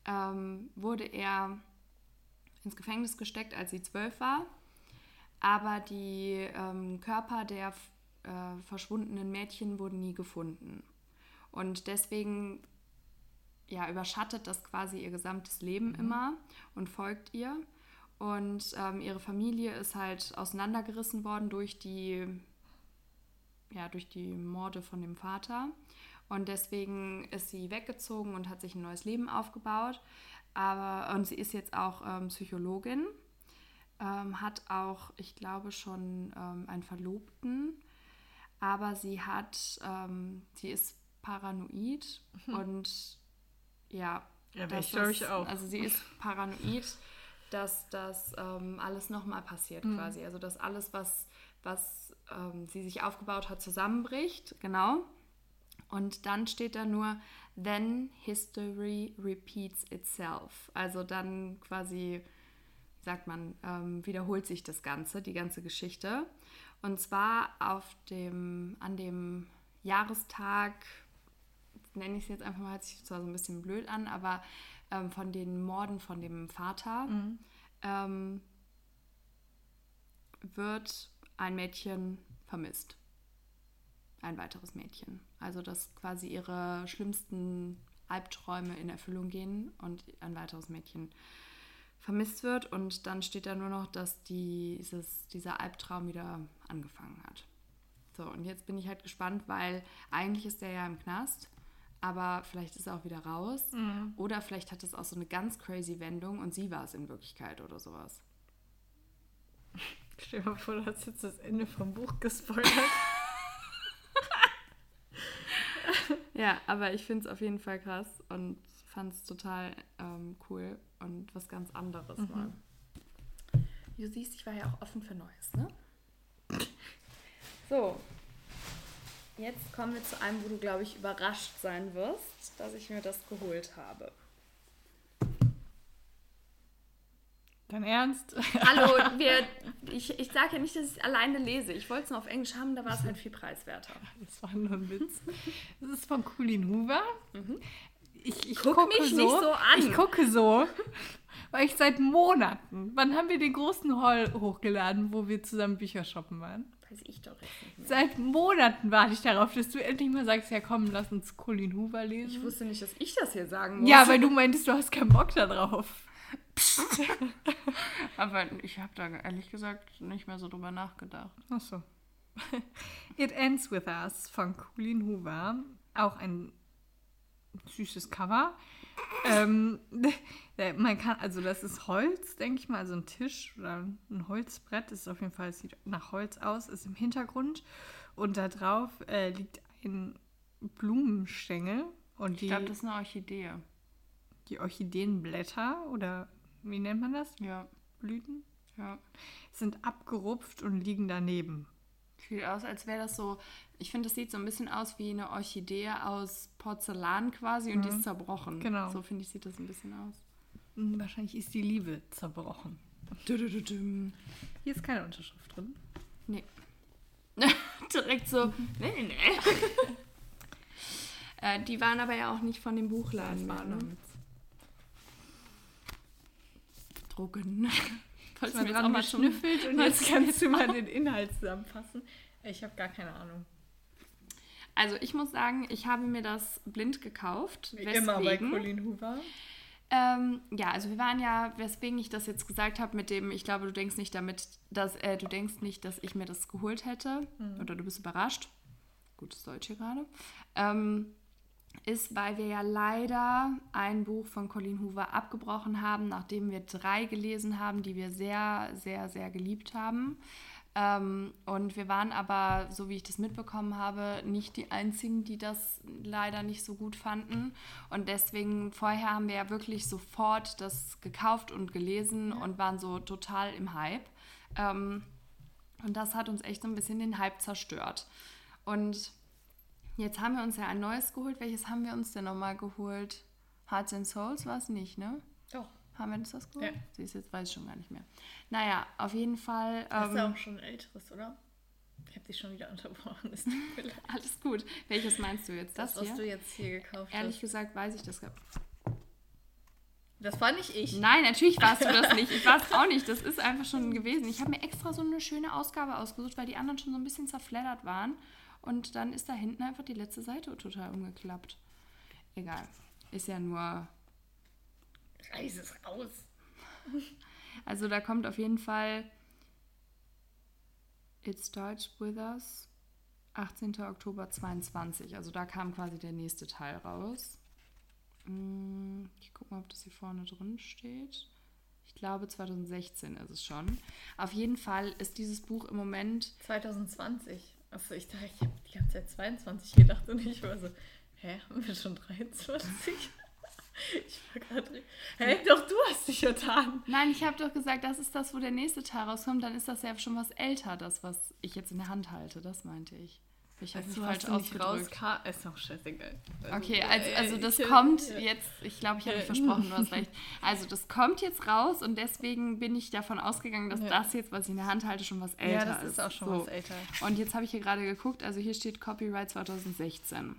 ähm, wurde er ins Gefängnis gesteckt, als sie zwölf war. Aber die ähm, Körper der äh, verschwundenen Mädchen wurden nie gefunden. Und deswegen ja, überschattet das quasi ihr gesamtes Leben immer und folgt ihr. Und ähm, ihre Familie ist halt auseinandergerissen worden durch die, ja, durch die Morde von dem Vater. Und deswegen ist sie weggezogen und hat sich ein neues Leben aufgebaut. Aber, und sie ist jetzt auch ähm, Psychologin, ähm, hat auch, ich glaube, schon ähm, einen Verlobten. Aber sie hat, ähm, sie ist paranoid und ja, Ja, ich glaube ich das- auch. Also sie ist paranoid, dass das ähm, alles nochmal passiert Mhm. quasi. Also dass alles, was, was ähm, sie sich aufgebaut hat, zusammenbricht. Genau. Und dann steht da nur, then history repeats itself. Also dann quasi, wie sagt man, ähm, wiederholt sich das Ganze, die ganze Geschichte. Und zwar auf dem, an dem Jahrestag, nenne ich es jetzt einfach mal, hört sich zwar so ein bisschen blöd an, aber ähm, von den Morden von dem Vater ähm, wird ein Mädchen vermisst. Ein weiteres Mädchen. Also, dass quasi ihre schlimmsten Albträume in Erfüllung gehen und ein weiteres Mädchen vermisst wird. Und dann steht da nur noch, dass dieses, dieser Albtraum wieder angefangen hat. So, und jetzt bin ich halt gespannt, weil eigentlich ist der ja im Knast, aber vielleicht ist er auch wieder raus. Oder vielleicht hat es auch so eine ganz crazy Wendung und sie war es in Wirklichkeit oder sowas. Stell dir mal vor, du hast jetzt das Ende vom Buch gespoilert. Ja, aber ich finde es auf jeden Fall krass und fand es total ähm, cool und was ganz anderes mal. Wie du siehst, ich war ja auch offen für Neues, ne? So. Jetzt kommen wir zu einem, wo du, glaube ich, überrascht sein wirst, dass ich mir das geholt habe. Dein Ernst? Hallo, wir, ich, ich sage ja nicht, dass ich es alleine lese. Ich wollte es nur auf Englisch haben, da war es halt viel preiswerter. Das war nur ein Witz. Das ist von Colin Hoover. Ich, ich Guck gucke mich so, nicht so an. Ich gucke so, weil ich seit Monaten, wann haben wir den großen Haul hochgeladen, wo wir zusammen Bücher shoppen waren? Weiß ich doch nicht mehr. Seit Monaten warte ich darauf, dass du endlich mal sagst, ja komm, lass uns Colin Hoover lesen. Ich wusste nicht, dass ich das hier sagen muss. ja, weil du meintest, du hast keinen Bock da Aber ich habe da ehrlich gesagt nicht mehr so drüber nachgedacht. Ach so. It Ends With Us von Colin Hoover. Auch ein süßes Cover. ähm, äh, man kann, also das ist Holz, denke ich mal, also ein Tisch oder ein Holzbrett. Ist auf jeden Fall, es sieht nach Holz aus, ist im Hintergrund. Und da drauf äh, liegt ein Blumenstängel. Und Ich glaube, das ist eine Orchidee. Die Orchideenblätter oder wie nennt man das? Ja, Blüten? ja. Sind abgerupft und liegen daneben. Sieht aus, als wäre das so. Ich finde, das sieht so ein bisschen aus wie eine Orchidee aus Porzellan quasi und die ist zerbrochen. Genau. So finde ich, sieht das ein bisschen aus. Hm, Wahrscheinlich ist die Liebe zerbrochen. Hier ist keine Unterschrift drin. Nee. Direkt so. Nee, nee, nee. äh, die waren aber ja auch nicht von dem Buchladen. Mehr, ne? Drucken. Falls jetzt dran mal geschnüffelt und jetzt kannst du mal den Inhalt zusammenfassen. Ich habe gar keine Ahnung. Also ich muss sagen, ich habe mir das blind gekauft. Wie immer bei? Colin Hoover. Ähm, ja, also wir waren ja, weswegen ich das jetzt gesagt habe, mit dem, ich glaube, du denkst nicht damit, dass, äh, du denkst nicht, dass ich mir das geholt hätte. Oder du bist überrascht. Gutes Deutsch hier gerade. Ähm, ist, weil wir ja leider ein Buch von Colin Hoover abgebrochen haben, nachdem wir drei gelesen haben, die wir sehr, sehr, sehr geliebt haben. Ähm, und wir waren aber, so wie ich das mitbekommen habe, nicht die Einzigen, die das leider nicht so gut fanden. Und deswegen, vorher haben wir ja wirklich sofort das gekauft und gelesen und waren so total im Hype. Ähm, und das hat uns echt so ein bisschen den Hype zerstört. Und jetzt haben wir uns ja ein neues geholt. Welches haben wir uns denn nochmal geholt? Hearts and Souls war es nicht, ne? Doch. Haben wir uns das geholt? Ja. Siehst du, jetzt weiß ich schon gar nicht mehr. Naja, auf jeden Fall. Das ist ähm, auch schon ein älteres, oder? Ich habe dich schon wieder unterbrochen. Leid. alles gut. Welches meinst du jetzt? Das, Das, was hier? du jetzt hier gekauft Ehrlich hast. gesagt weiß ich das gar Das war nicht ich. Nein, natürlich warst du das nicht. Ich war es auch nicht. Das ist einfach schon gewesen. Ich habe mir extra so eine schöne Ausgabe ausgesucht, weil die anderen schon so ein bisschen zerfleddert waren. Und dann ist da hinten einfach die letzte Seite total umgeklappt. Egal. Ist ja nur. Reiß es raus. Also da kommt auf jeden Fall. It starts with us. 18. Oktober 22. Also da kam quasi der nächste Teil raus. Mm, Ich gucke mal, ob das hier vorne drin steht. Ich glaube 2016 ist es schon. Auf jeden Fall ist dieses Buch im Moment 2020. Achso, ich dachte, ich habe die ganze Zeit 22 gedacht und ich war so, hä, haben wir schon 23? Ich war gerade, hä, doch du hast dich vertan. Nein, ich habe doch gesagt, das ist das, wo der nächste Teil rauskommt. Dann ist das ja schon was älter, das, was ich jetzt in der Hand halte. Das meinte ich. Ich habe Also falsch ausgedrückt. Ist doch scheißegal. Okay, äh, also, also das kommt ja. jetzt, ich glaube, ich habe Ja. versprochen, du hast recht. Also das kommt jetzt raus und deswegen bin ich davon ausgegangen, dass Ja. das jetzt, was ich in der Hand halte, schon was älter Ja, das ist. ist auch schon so. was älter. Und jetzt habe ich hier gerade geguckt, also hier steht Copyright 2016.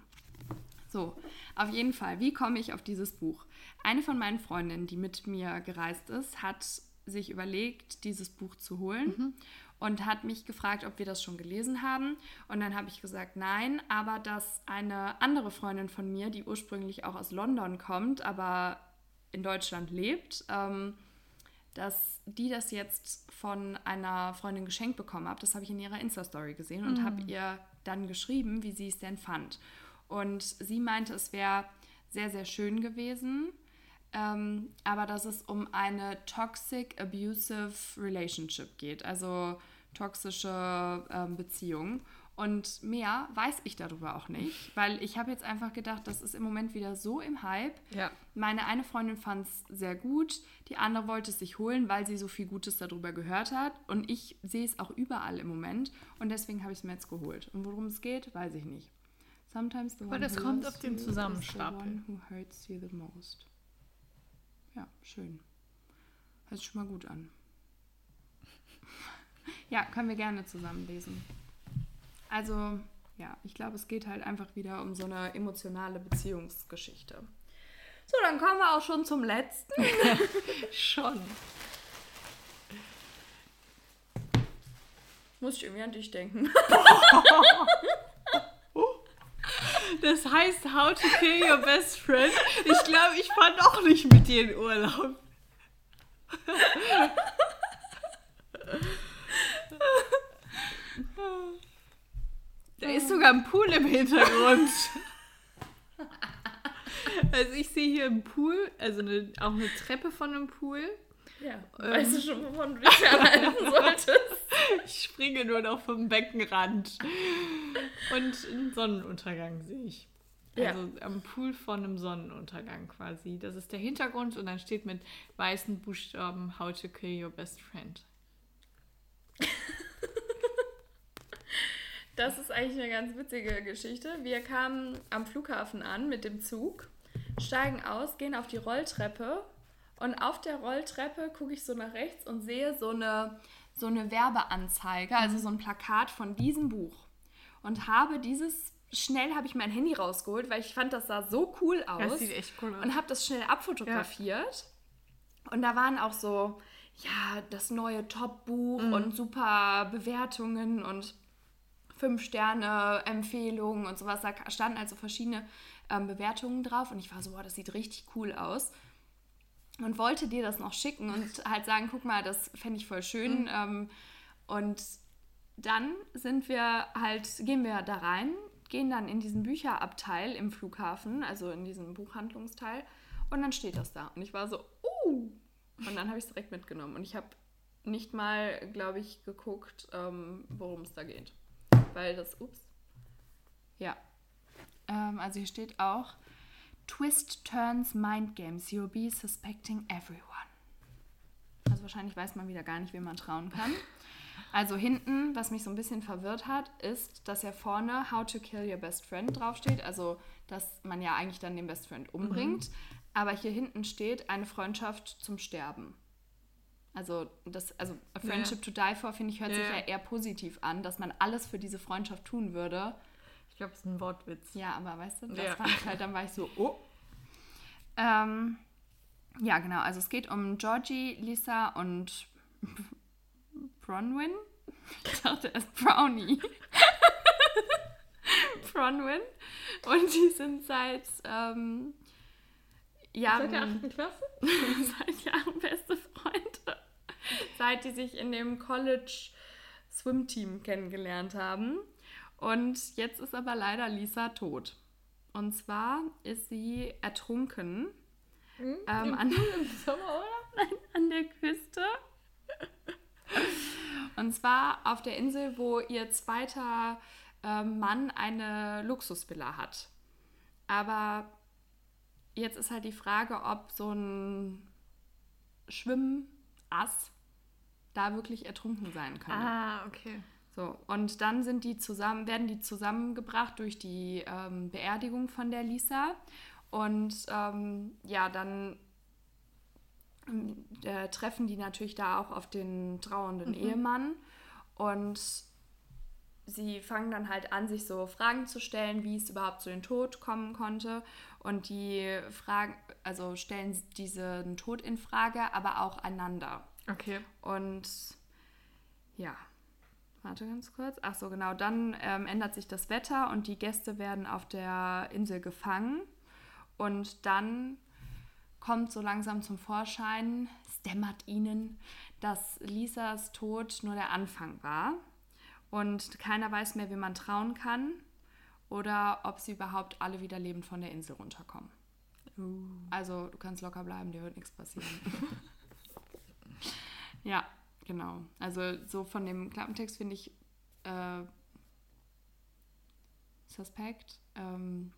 So, auf jeden Fall, wie komme ich auf dieses Buch? Eine von meinen Freundinnen, die mit mir gereist ist, hat sich überlegt, dieses Buch zu holen und hat mich gefragt, ob wir das schon gelesen haben. Und dann habe ich gesagt, nein, aber dass eine andere Freundin von mir, die ursprünglich auch aus London kommt, aber in Deutschland lebt, ähm, dass die das jetzt von einer Freundin geschenkt bekommen hat. Das habe ich in ihrer Insta-Story gesehen und habe ihr dann geschrieben, wie sie es denn fand. Und sie meinte, es wäre sehr, sehr schön gewesen, ähm, aber dass es um eine toxic abusive relationship geht, also toxische ähm, Beziehung. Und mehr weiß ich darüber auch nicht, weil ich habe jetzt einfach gedacht, das ist im Moment wieder so im Hype. Ja. Meine eine Freundin fand es sehr gut, die andere wollte es sich holen, weil sie so viel Gutes darüber gehört hat. Und ich sehe es auch überall im Moment und deswegen habe ich es mir jetzt geholt. Und worum es geht, weiß ich nicht. Sometimes the Aber one das who kommt auf den is the Zusammenstapel. one who hurts you the most. Ja, schön. Hört sich schon mal gut an. ja, können wir gerne zusammen lesen. Also, ja, ich glaube, es geht halt einfach wieder um so eine emotionale Beziehungsgeschichte. So, dann kommen wir auch schon zum letzten. Schon. Muss ich irgendwie an dich denken. Das heißt How to Kill Your Best Friend. Ich glaube, ich fahre doch nicht mit dir in Urlaub. Da ist sogar ein Pool im Hintergrund. Also ich sehe hier einen Pool, also eine, auch eine Treppe von einem Pool. Ja, weißt du schon, wovon du dich anhalten solltest? Ich springe nur noch vom Beckenrand. Und einen Sonnenuntergang sehe ich. Ja. Also am Pool von einem Sonnenuntergang quasi. Das ist der Hintergrund und dann steht mit weißen Buchstaben How to kill your best friend. Das ist eigentlich eine ganz witzige Geschichte. Wir kamen am Flughafen an mit dem Zug, steigen aus, gehen auf die Rolltreppe und auf der Rolltreppe gucke ich so nach rechts und sehe so eine, so eine Werbeanzeige, also so ein Plakat von diesem Buch. Und habe dieses, schnell habe ich mein Handy rausgeholt, weil ich fand, das sah so cool aus. Das sieht echt cool aus. Und habe das schnell abfotografiert. Und da waren auch so, ja, das neue Top-Buch und super Bewertungen und Fünf-Sterne-Empfehlungen und sowas. Da standen also verschiedene ähm, Bewertungen drauf. Und ich war so, boah, das sieht richtig cool aus. Und wollte dir das noch schicken und halt sagen, guck mal, das fände ich voll schön. Ähm, und dann sind wir halt, gehen wir da rein, gehen dann in diesen Bücherabteil im Flughafen, also in diesen Buchhandlungsteil. Und dann steht das da. Und ich war so, uh. Und dann habe ich es direkt mitgenommen. Und ich habe nicht mal, glaube ich, geguckt, ähm, worum es da geht. Weil das, ups. Ja. Ähm, also hier steht auch, Twist turns mind games. You'll be suspecting everyone. Also wahrscheinlich weiß man wieder gar nicht, wem man trauen kann. Also hinten, was mich so ein bisschen verwirrt hat, ist, dass ja vorne How to Kill Your Best Friend draufsteht. Also, dass man ja eigentlich dann den Best Friend umbringt. Aber hier hinten steht eine Freundschaft zum Sterben. Also, das, also A Friendship to Die For, finde ich, hört Ja, sich ja. ja eher positiv an, dass man alles für diese Freundschaft tun würde. Ich glaube, es ist ein Wortwitz. Ja, aber weißt du, das Ja. fand ich halt, dann war ich so, oh. Ähm, ja, genau. Also es geht um Georgie, Lisa und Bronwyn. Ich dachte erst Brownie. Bronwyn. Und die sind seit ähm, Jahren, Seit der achten Klasse? seit Jahren beste Freunde. Seit die sich in dem College Swim Team kennengelernt haben. Und jetzt ist aber leider Lisa tot. Und zwar ist sie ertrunken Hm? ähm, an, Sommer, an der Küste. Und zwar auf der Insel, wo ihr zweiter ähm, Mann eine Luxusvilla hat. Aber jetzt ist halt die Frage, ob so ein Schwimmass da wirklich ertrunken sein kann. Ah, okay. So, und dann sind die zusammen, werden die zusammengebracht durch die ähm, Beerdigung von der Lisa. Und ähm, ja, dann ähm, äh, treffen die natürlich da auch auf den trauernden Ehemann. Und sie fangen dann halt an, sich so Fragen zu stellen, wie es überhaupt zu dem Tod kommen konnte. Und die Fragen, also stellen diesen Tod in Frage, aber auch einander. Okay. Und ja, warte ganz kurz. Ach so, genau. Dann ähm, ändert sich das Wetter und die Gäste werden auf der Insel gefangen. Und dann kommt so langsam zum Vorschein, es dämmert ihnen, dass Lisas Tod nur der Anfang war. Und keiner weiß mehr, wie man trauen kann oder ob sie überhaupt alle wieder lebend von der Insel runterkommen. Also du kannst locker bleiben, dir wird nichts passieren. ja, genau. Also so von dem Klappentext finde ich äh, suspekt. Ähm,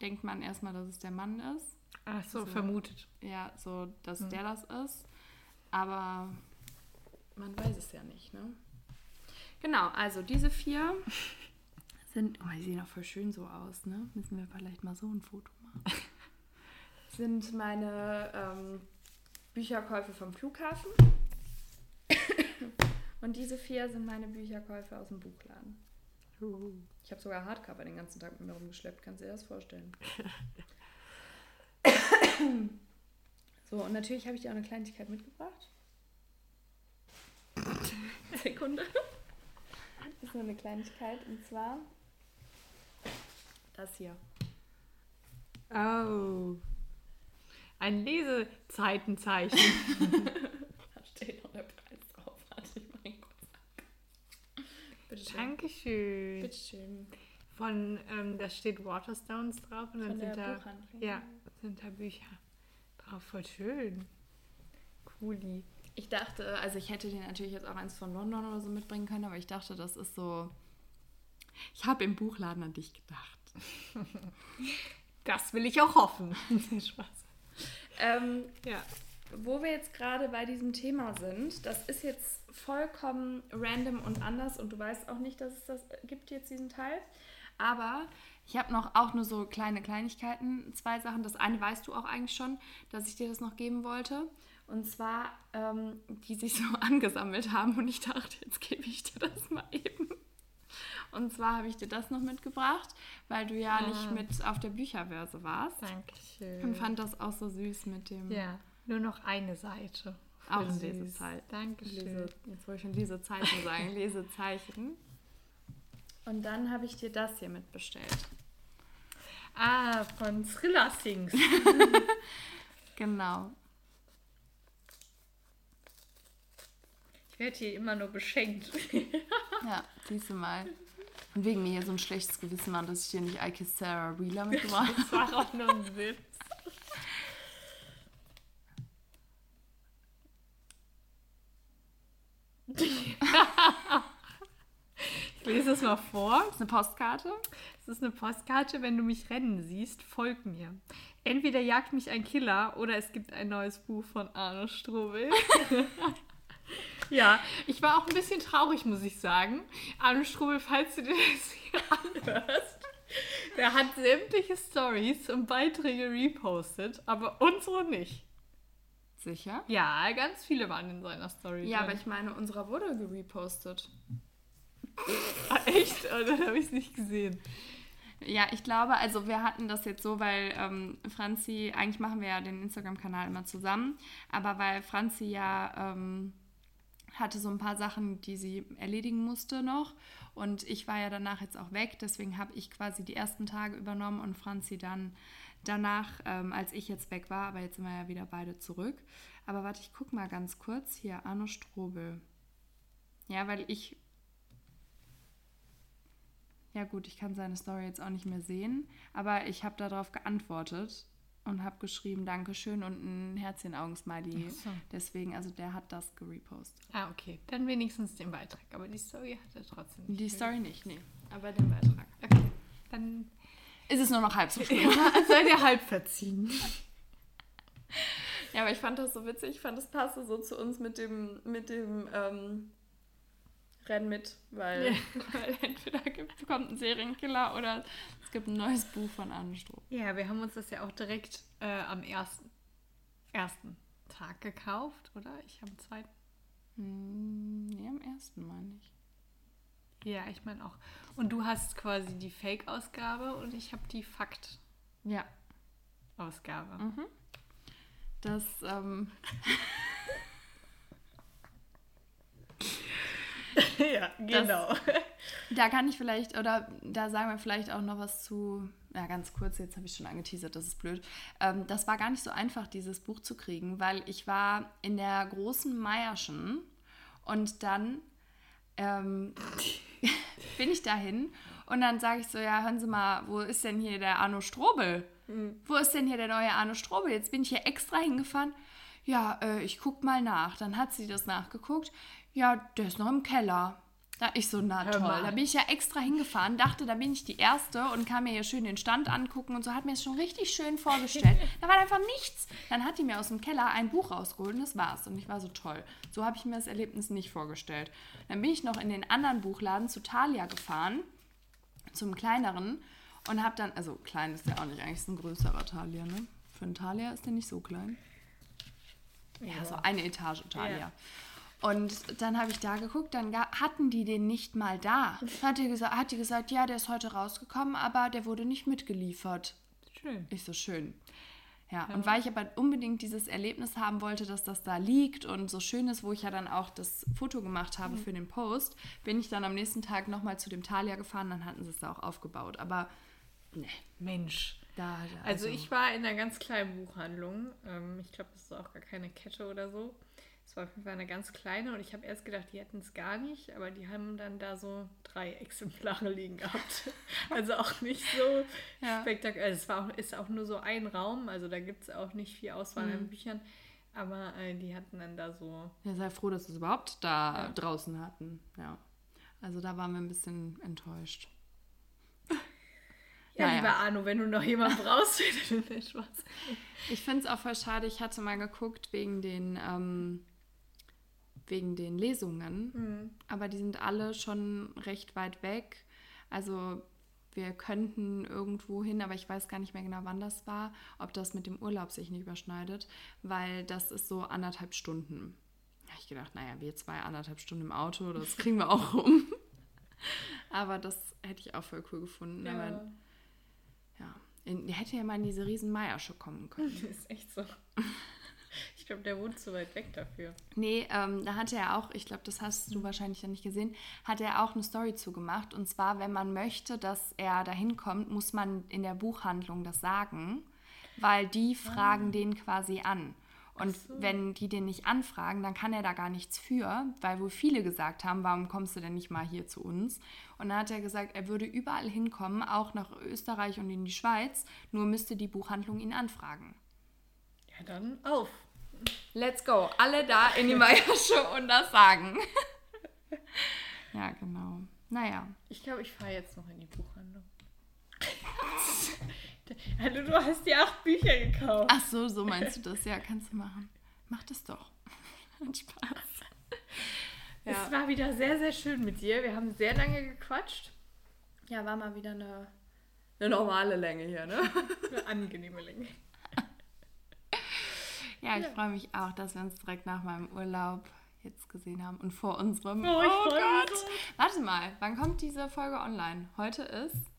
denkt man erstmal, dass es der Mann ist. Ach so, So. vermutet. Ja, so, dass Hm. der das ist. Aber man weiß es ja nicht, ne? Genau, also diese vier sind, oh, die sehen auch voll schön so aus, ne? Müssen wir vielleicht mal so ein Foto machen. sind meine ähm, Bücherkäufe vom Flughafen. Und diese vier sind meine Bücherkäufe aus dem Buchladen. Ich habe sogar Hardcover den ganzen Tag mit mir rumgeschleppt, kannst du dir das vorstellen? so, und natürlich habe ich dir auch eine Kleinigkeit mitgebracht. Sekunde. Das ist nur eine Kleinigkeit und zwar das hier. Oh. Ein Lesezeitenzeichen. Da steht noch der Preis drauf. Warte, ich mach ihn kurz ab. Bitte schön. Dankeschön. Bitte schön. Von, ähm, da steht Waterstones drauf und dann Von der sind da, ja, sind da Bücher drauf. Voll schön. Cooli. Ich dachte, also ich hätte dir natürlich jetzt auch eins von London oder so mitbringen können, aber ich dachte, das ist so. Ich habe im Buchladen an dich gedacht. Das will ich auch hoffen. Spaß. Ähm, Ja. Wo wir jetzt gerade bei diesem Thema sind, das ist jetzt vollkommen random und anders und du weißt auch nicht, dass es das gibt jetzt diesen Teil. Aber ich habe noch auch nur so kleine Kleinigkeiten, zwei Sachen. Das eine weißt du auch eigentlich schon, dass ich dir das noch geben wollte. Und zwar, ähm, die sich so angesammelt haben und ich dachte, jetzt gebe ich dir das mal eben. Und zwar habe ich dir das noch mitgebracht, weil du ja Ah. nicht mit auf der Bücherverse warst. Dankeschön. Und fand das auch so süß mit dem ja, nur noch eine Seite. Auch süß. Lesezeit. Dankeschön. Lese, jetzt wollte ich schon Lesezeichen sagen, Lesezeichen. Und dann habe ich dir das hier mitbestellt. Ah, von Thriller Sings. Genau. Ich werde hier immer nur beschenkt. Ja, siehst du mal. Und wegen mir hier so ein schlechtes Gewissen machen, dass ich dir nicht I Kiss Sarah Wheeler mitgebracht habe. Das war auch nur ein Witz. Ich lese es mal vor. Das ist eine Postkarte. Es ist eine Postkarte, wenn du mich rennen siehst, folg mir. Entweder jagt mich ein Killer oder es gibt ein neues Buch von Arno Strobel. ja, ich war auch ein bisschen traurig, muss ich sagen. Arno Strobel, falls du dir das hier anhörst, Der hat sämtliche Stories und Beiträge repostet, aber unsere nicht. Sicher? Ja, ganz viele waren in seiner Story. Ja, drin. aber ich meine, unserer wurde gerepostet. Ah, echt? Oh, dann habe ich es nicht gesehen. Ja, ich glaube, also wir hatten das jetzt so, weil ähm, Franzi, eigentlich machen wir ja den Instagram-Kanal immer zusammen, aber weil Franzi ja ähm, hatte so ein paar Sachen, die sie erledigen musste noch und ich war ja danach jetzt auch weg, deswegen habe ich quasi die ersten Tage übernommen und Franzi dann danach, ähm, als ich jetzt weg war, aber jetzt sind wir ja wieder beide zurück. Aber warte, ich gucke mal ganz kurz hier, Arno Strobel. Ja, weil ich ja gut, ich kann seine Story jetzt auch nicht mehr sehen, aber ich habe darauf geantwortet und habe geschrieben Dankeschön und ein Herzchen-Augen-Smiley. So. Deswegen, also der hat das gerepostet. Ah, okay. Dann wenigstens den Beitrag. Aber die Story hat er trotzdem nicht. Die Story nicht, nee, aber den Beitrag. Okay. Dann Ist es nur noch halb so schlimm. ja, seid ihr halb verziehen. Ja, aber ich fand das so witzig. Ich fand, das passte so zu uns mit dem, mit dem ähm, Renn mit, weil, weil entweder gibt, kommt ein Serienkiller oder es gibt ein neues Buch von Anne Stroh. Ja, wir haben uns das ja auch direkt äh, am ersten, ersten Tag gekauft, oder? Ich am zweiten. Hm, nee, am ersten meine ich. Ja, ich meine auch. Und du hast quasi die Fake-Ausgabe und ich habe die Fakt-Ausgabe. Ja. Das, ähm, ja, genau. da kann ich vielleicht, oder da sagen wir vielleicht auch noch was zu, ja, ganz kurz, jetzt habe ich schon angeteasert, das ist blöd. Ähm, das war gar nicht so einfach, dieses Buch zu kriegen, weil ich war in der großen Meierschen und dann ähm, bin ich dahin und dann sage ich so, ja, hören Sie mal, wo ist denn hier der Arno Strobel? Wo ist denn hier der neue Arno Strobel? Jetzt bin ich hier extra hingefahren. Ja, äh, ich guck mal nach. Dann hat sie das nachgeguckt. Ja, der ist noch im Keller. Da ich so, na toll. Da bin ich ja extra hingefahren, dachte, da bin ich die Erste und kann mir hier schön den Stand angucken und so hat mir es schon richtig schön vorgestellt. da war einfach nichts. Dann hat die mir aus dem Keller ein Buch rausgeholt und das war's. Und ich war so toll. So habe ich mir das Erlebnis nicht vorgestellt. Dann bin ich noch in den anderen Buchladen zu Thalia gefahren, zum kleineren und habe dann, also klein ist der auch nicht, eigentlich ist ein größerer Thalia, ne? Für einen Thalia ist der nicht so klein. Ja, so eine Etage Thalia. Ja. Und dann habe ich da geguckt, dann hatten die den nicht mal da. Dann hat die, gesagt, hat die gesagt, ja, der ist heute rausgekommen, aber der wurde nicht mitgeliefert. Schön. Ich so schön. Ja, und weil ich aber unbedingt dieses Erlebnis haben wollte, dass das da liegt und so schön ist, wo ich ja dann auch das Foto gemacht habe für den Post, bin ich dann am nächsten Tag nochmal zu dem Thalia gefahren, dann hatten sie es da auch aufgebaut. Aber ne, Mensch. da, Also ich war in einer ganz kleinen Buchhandlung. Ähm, ich glaube, das ist auch gar keine Kette oder so. Es war auf jeden Fall eine ganz kleine und ich habe erst gedacht, die hätten es gar nicht, aber die haben dann da so drei Exemplare liegen gehabt. Also auch nicht so Ja. spektakulär. Also es war auch, ist auch nur so ein Raum, also da gibt es auch nicht viel Auswahl Mhm. an Büchern. Aber äh, die hatten dann da so. Ja, sei froh, dass sie es überhaupt da Ja. draußen hatten. Ja. Also da waren wir ein bisschen enttäuscht. Ja, Naja. lieber Arno, wenn du noch jemanden brauchst, dann Spaß. Ich finde es auch voll schade, ich hatte mal geguckt wegen den, ähm, wegen den Lesungen, Mhm. aber die sind alle schon recht weit weg. Also wir könnten irgendwo hin, aber ich weiß gar nicht mehr genau, wann das war, ob das mit dem Urlaub sich nicht überschneidet, weil das ist so anderthalb Stunden. Da habe ich gedacht, naja, wir zwei anderthalb Stunden im Auto, das kriegen wir auch rum. Aber das hätte ich auch voll cool gefunden. Aber Ja, ja, in, hätte ja mal in diese riesen Meiersche kommen können. das ist echt so. Ich glaube, der wohnt zu weit weg dafür. Nee, ähm, da hatte er auch, ich glaube, das hast du wahrscheinlich ja nicht gesehen, hat er auch eine Story zugemacht. Und zwar, wenn man möchte, dass er dahin kommt, muss man in der Buchhandlung das sagen, weil die fragen den quasi an. Und wenn die den nicht anfragen, dann kann er da gar nichts für, weil wohl viele gesagt haben, warum kommst du denn nicht mal hier zu uns? Und dann hat er gesagt, er würde überall hinkommen, auch nach Österreich und in die Schweiz, nur müsste die Buchhandlung ihn anfragen. Ja, dann auf. Let's go. Alle da in die Meiersche und das sagen. ja, genau. Naja. Ich glaube, ich fahre jetzt noch in die Buchhandlung. Hallo, du hast dir acht Bücher gekauft. Ach so, so meinst du das. Ja, kannst du machen. Mach das doch. Hat Spaß. Es war wieder sehr, sehr schön mit dir. Wir haben sehr lange gequatscht. Ja, war mal wieder eine eine normale Länge hier, ne? Eine angenehme Länge. Ja, ich ja. freue mich auch, dass wir uns direkt nach meinem Urlaub jetzt gesehen haben und vor unserem. Oh, oh Gott! So. Warte mal, wann kommt diese Folge online? Heute ist.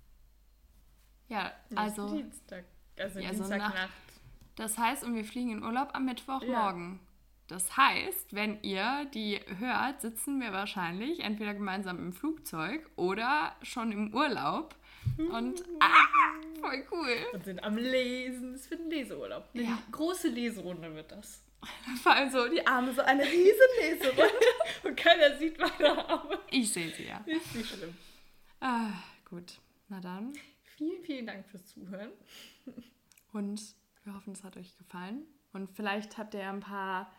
Ja, also. Dienstag. Also ja, Dienstagnacht. So das heißt, und wir fliegen in Urlaub am Mittwochmorgen. Ja. Das heißt, wenn ihr die hört, sitzen wir wahrscheinlich entweder gemeinsam im Flugzeug oder schon im Urlaub. Und ah, voll cool. Und sind am Lesen. Es wird ein Leseurlaub. Eine ja. große Leserunde wird das. Vor allem so die Arme, so eine riesen Leserunde. Und keiner sieht meine Arme. Ich sehe sie ja. Ist nicht schlimm. Ah, gut. Na dann. Vielen, vielen Dank fürs Zuhören. Und wir hoffen, es hat euch gefallen. Und vielleicht habt ihr ein paar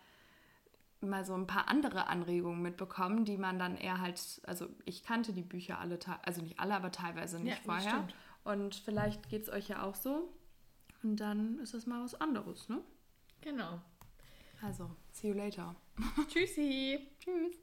mal so ein paar andere Anregungen mitbekommen, die man dann eher halt, also ich kannte die Bücher alle, also nicht alle, aber teilweise nicht ja, vorher. Stimmt. Und vielleicht geht es euch ja auch so. Und dann ist das mal was anderes, ne? Genau. Also, see you later. Tschüssi. Tschüss.